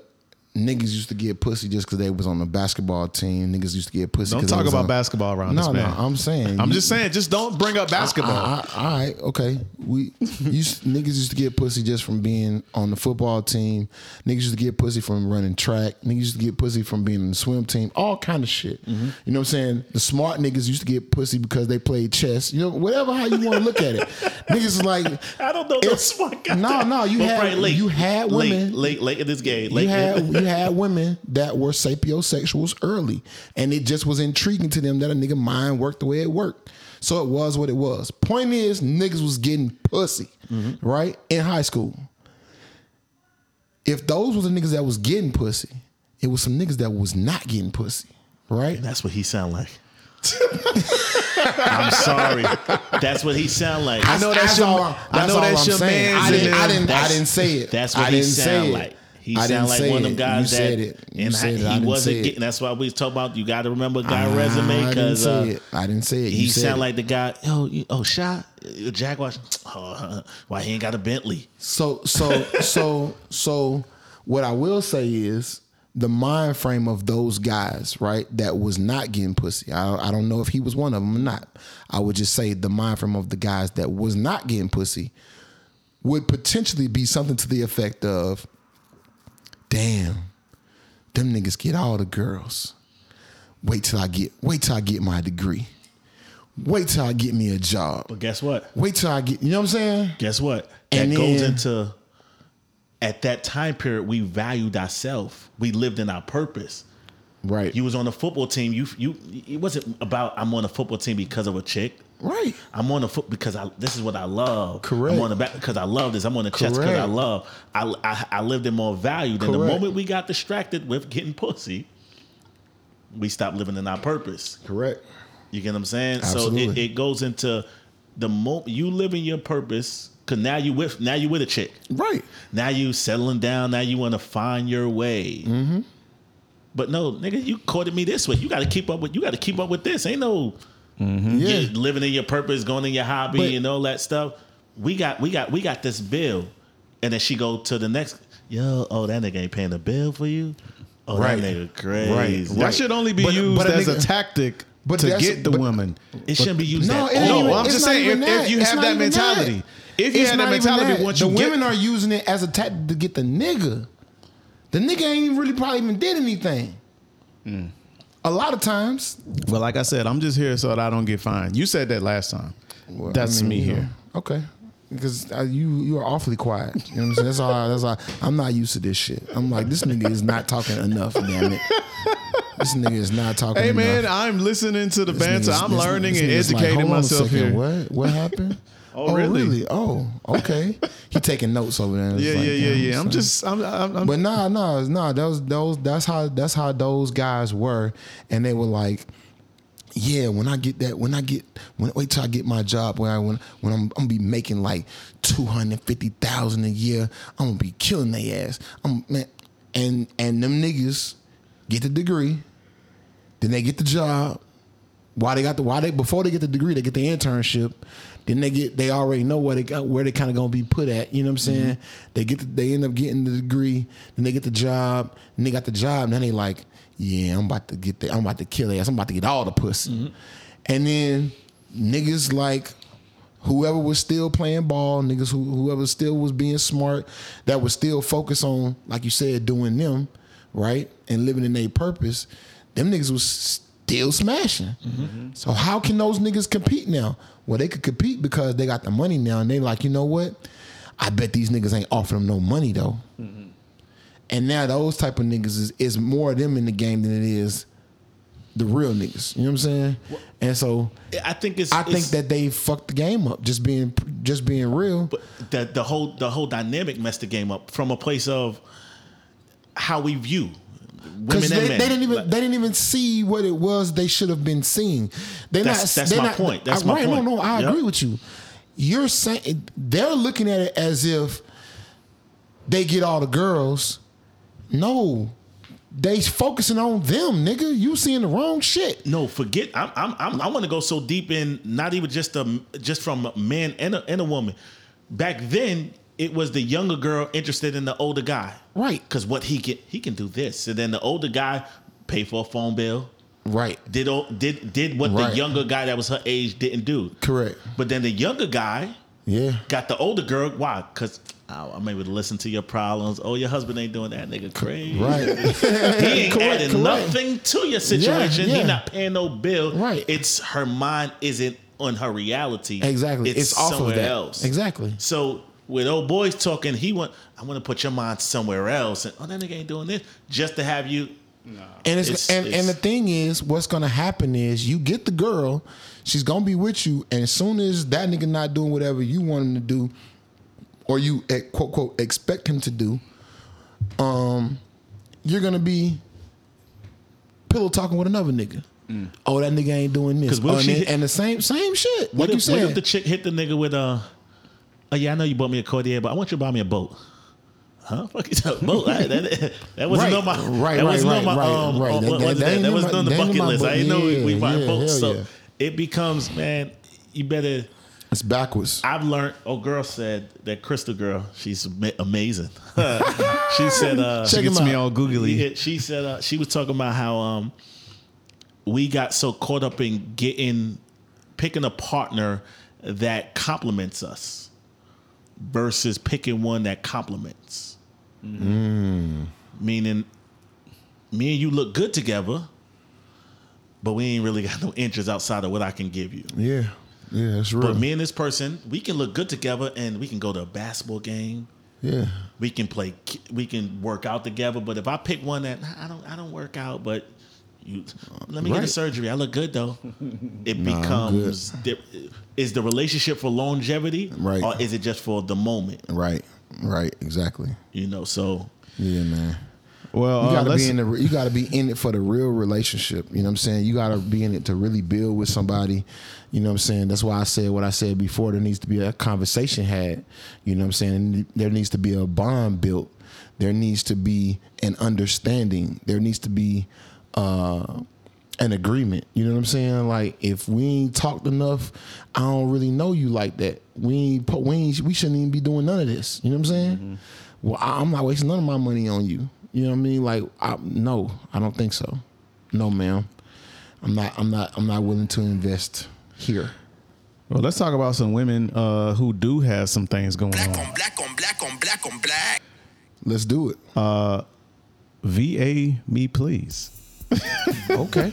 niggas used to get pussy just because they was on the basketball team. Niggas used to get pussy. don't talk about on- basketball around No, this no. I'm saying. I'm you- just saying, just don't bring up basketball. I- I- all right, okay. We you [LAUGHS] niggas used to get pussy just from being on the football team. Niggas used to get pussy from running track. Niggas used to get pussy from being in the swim team. All kind of shit. Mm-hmm. You know what I'm saying? The smart niggas used to get pussy because they played chess. You know, whatever how you want to look at it. [LAUGHS] niggas is like I don't know no It's- smart guy. no, no, you had- you had women- late, late, late in this game. Late you had you had women that were sapiosexuals early, and it just was intriguing to them that a nigga mind worked the way it worked. So it was what it was. Point is, niggas was getting pussy, Mm-hmm. right in high school. If those were the niggas that was getting pussy, it was some niggas that was not getting pussy, right? That's what he sound like. [LAUGHS] I'm sorry. That's what he sound like. I know that's your- I that's know all that's I'm your saying. man's I didn't, in I there. didn't, I didn't say it. That's what I he didn't say sound it. like. He I sound didn't like say one of them guys that said it. You and said it. I he didn't wasn't getting. That's why we talk about. You got to remember guy I resume because uh. I didn't say it. You he said sound it. like the guy. Yo, you, oh, shot uh, Jaguar. [TSK] Oh, why he ain't got a Bentley? So so [LAUGHS] so so what I will say is the mind frame of those guys, right, that was not getting pussy. I, I don't know if he was one of them or not. I would just say the mind frame of the guys that was not getting pussy would potentially be something to the effect of, damn, them niggas get all the girls. Wait till I get wait till I get my degree. Wait till I get me a job. But guess what? Wait till I get you know what I'm saying? Guess what? That And goes then- into at that time period we valued ourselves. We lived in our purpose. Right. You was on the football team. You you it wasn't about I'm on a football team because of a chick. Right. I'm on the foot because I this is what I love. Correct. I'm on the back because I love this. I'm on the chest because I love. I, I I lived in more value. Then the moment we got distracted with getting pussy, we stopped living in our purpose. Correct. You get what I'm saying? So Absolutely. it, it goes into the moment you live in your purpose Cause now you with now you with a chick. Right. Now you settling down. Now you want to find your way. Mm-hmm. But no, nigga, you courted me this way. You got to keep up with. You got to keep up with this. Ain't no Yeah. you living in your purpose, going in your hobby, But- and all that stuff. We got, we got, we got this bill, and then she go to the next. Yo, oh that nigga ain't paying the bill for you. Oh Right. that nigga crazy. Right. That should only be But- used but a as a nigga- tactic but to get the but- women. It shouldn't be used. No, that it ain't No, even- I'm just saying, if- if you It's have that even mentality, if you It's have that mentality, that. once the you get- women are using it as a tactic to get the nigga. The nigga ain't really probably even did anything. Hmm. A lot of times, Well, like I said, I'm just here so that I don't get fined. You said that last time. Well, That's I mean, me you know, here. Okay. Because uh, you you are awfully quiet. You know what I'm saying? That's all. That's all. I'm not used to this shit. I'm like this nigga is not talking enough. Damn it. This nigga is not talking. Enough. Hey enough. man, I'm listening to the This banter. I'm learning and like, educating a myself here. What? What happened? Oh, oh really? Oh, okay. He taking notes over there. Yeah, like, yeah, yeah, yeah. I'm just, I'm, I'm, I'm But nah, nah, nah. Those, those. That's how. That's how those guys were, and they were like, "Yeah, when I get that, when I get, when wait till I get my job, where I when when I'm, I'm gonna be making like two hundred fifty thousand a year, I'm gonna be killing their ass. I'm man, and and them niggas get the degree, then they get the job. Why they got the why they before they get the degree, they get the internship. Then they get they already know where they got where they kind of gonna be put at. You know what I'm saying? Mm-hmm. They get the, they end up getting the degree, then they get the job, and they got the job, and then they like, yeah, I'm about to get the, I'm about to kill ass. I'm about to get all the pussy. Mm-hmm. And then niggas like whoever was still playing ball, niggas who whoever still was being smart, that was still focused on, like you said, doing them, right? And living in their purpose, them niggas was still smashing. So how can those niggas compete now? Well, they could compete because they got the money now and they like, you know what? I bet these niggas ain't offering them no money though. And now those type of niggas is, is more of them in the game than it is the real niggas. You know what I'm saying? And so I think it's. I think it's- that they fucked the game up. Just being just being real. But the the whole the whole dynamic messed the game up from a place of how we view women they, they didn't even they didn't even see what it was they should have been seeing. They That's- not. that's they're my not, point. That's I- my right, point. No, no, I Yep. agree with you. You're saying they're looking at it as if they get all the girls. No, they focusing on them, nigga. You seeing the wrong shit. no, forget. I'm, I'm, I'm, I want to go so deep in not even just a just from a man and a, and a woman. Back then, it was the younger girl interested in the older guy, Right. Because what he can he can do this, and then the older guy pay for a phone bill. Right. Did did did what Right. the younger guy that was her age didn't do. Correct. But then the younger guy Yeah. got the older girl. Why? Because oh, I'm able to listen to your problems. Oh, your husband ain't doing that, nigga. Crazy. Right. [LAUGHS] He ain't Correct, adding correct. nothing to your situation. Yeah, He not paying no bill. Right. It's her mind isn't on her reality. Exactly. It's, off of somewhere that. else. Exactly. So with old boys talking, he want I want to put your mind somewhere else. And oh, that nigga ain't doing this just to have you. And it's, It's- and, it's- and the thing is, what's gonna happen is you get the girl, she's gonna be with you, and as soon as that nigga not doing whatever you want him to do, or you eh, quote quote expect him to do, um, you're gonna be pillow talking with another nigga. Oh, that nigga ain't doing this. 'Cause what Oh, and, she hit- and the same same shit. What like if, you what if the chick hit the nigga with uh, oh yeah, I know you bought me a Cartier, but I want you to buy me a boat. Huh? [LAUGHS] Fuck you, talking boat? I- that, that wasn't Right, on my right, That right, wasn't on right, my right, um. right. That- that- was that that? ain't That in wasn't on the that ain't in bucket my list. I didn't know we, we Yeah, buying yeah, boats, so yeah. it becomes man. You better. it's backwards. I've learned. Oh, girl said that Crystal girl. She's amazing. [LAUGHS] she said. Uh, Check She gets me all googly. yeah, she said uh, she was talking about how um we got so caught up in getting picking a partner that complements us versus picking one that complements. Mm. Meaning, me and you look good together, but we ain't really got no interest outside of what I can give you. Yeah, yeah, it's real. But me and this person, we can look good together, and we can go to a basketball game yeah, we can play we can work out together but if i pick one that i don't i don't work out but you let me get a surgery i look good though [LAUGHS] it Nah, becomes di- is the relationship for longevity Right. or is it just for the moment right, right, exactly. you know so Yeah, man. Well, you uh, gotta let's- be in the you gotta be in it for the real relationship. You know what I'm saying? You gotta be in it to really build with somebody. You know what I'm saying? That's why I said what I said before. There needs to be a conversation had. You know what I'm saying? There needs to be a bond built. There needs to be an understanding. There needs to be uh, an agreement. You know what I'm saying? Like if we ain't talked enough, I don't really know you like that. We ain't, we ain't, we shouldn't even be doing none of this. You know what I'm saying? Well, I- I'm not wasting none of my money on you. You know what I mean? Like, I, no, I don't think so. No, ma'am. I'm not. I'm not. I'm not willing to invest here. Well, let's talk about some women uh, who do have some things going Black on. on black on black on black on black. Let's do it. VA me please. [LAUGHS] Okay.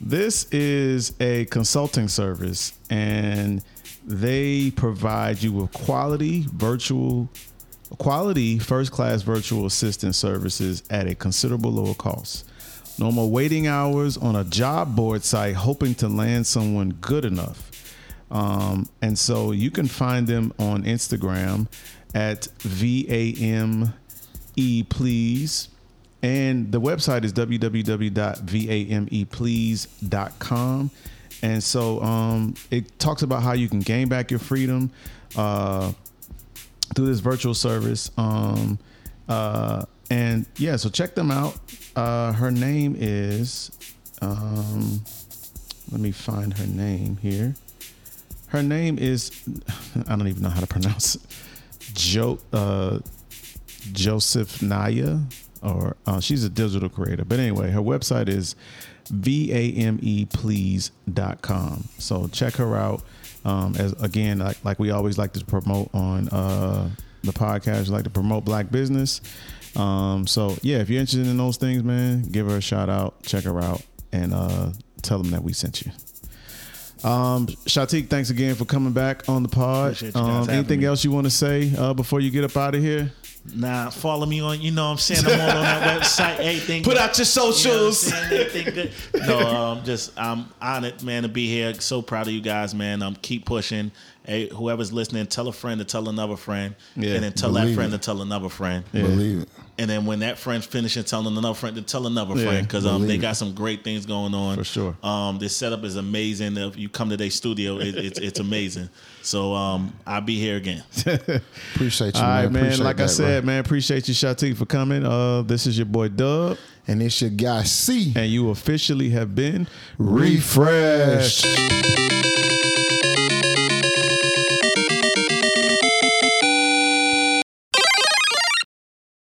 This is a consulting service and they provide you with quality virtual quality first class virtual assistant services at a considerable lower cost. No more waiting hours on a job board site hoping to land someone good enough. Um, and so you can find them on Instagram at VAME please. And the website is www.vameplease.com. And so um, it talks about how you can gain back your freedom uh, through this virtual service. Um, uh, and yeah, so check them out. Uh, her name is, um, let me find her name here. Her name is, [LAUGHS] I don't even know how to pronounce it. Jo, uh, Joseph Naya, or uh, she's a digital creator. But anyway, her website is vameplease.com. So check her out. Um, as again, like, like we always like to promote on uh, the podcast, we like to promote black business. Um, so yeah, if you're interested in those things, man, give her a shout out, check her out, and uh, tell them that we sent you. Um, Shatik, thanks again for coming back on the pod. Appreciate you guys Um, anything else you want to say uh, before you get up out of here? Nah, follow me on. You know, what I'm saying I'm all on that website. Everything. Put out your You know what I'm socials. saying? Everything good. No, um, just I'm honored, man, to be here. So proud of you guys, man. Um, keep pushing. Hey, whoever's listening, tell a friend to tell another friend, Yeah, and then tell believe that friend it. to tell another friend. Believe it. And then when that friend's finishing telling another friend to tell another Yeah, friend, because um, they got some great things going on. For sure. Um, this setup is amazing. If you come to their studio, it, it's it's amazing. So um, I'll be here again. [LAUGHS] Appreciate you, All right, man. man. Appreciate Like I said, bro. man, appreciate you, Shatik, for coming. Uh, this is your boy Dub, And it's your guy C. and you officially have been Refresh. refreshed.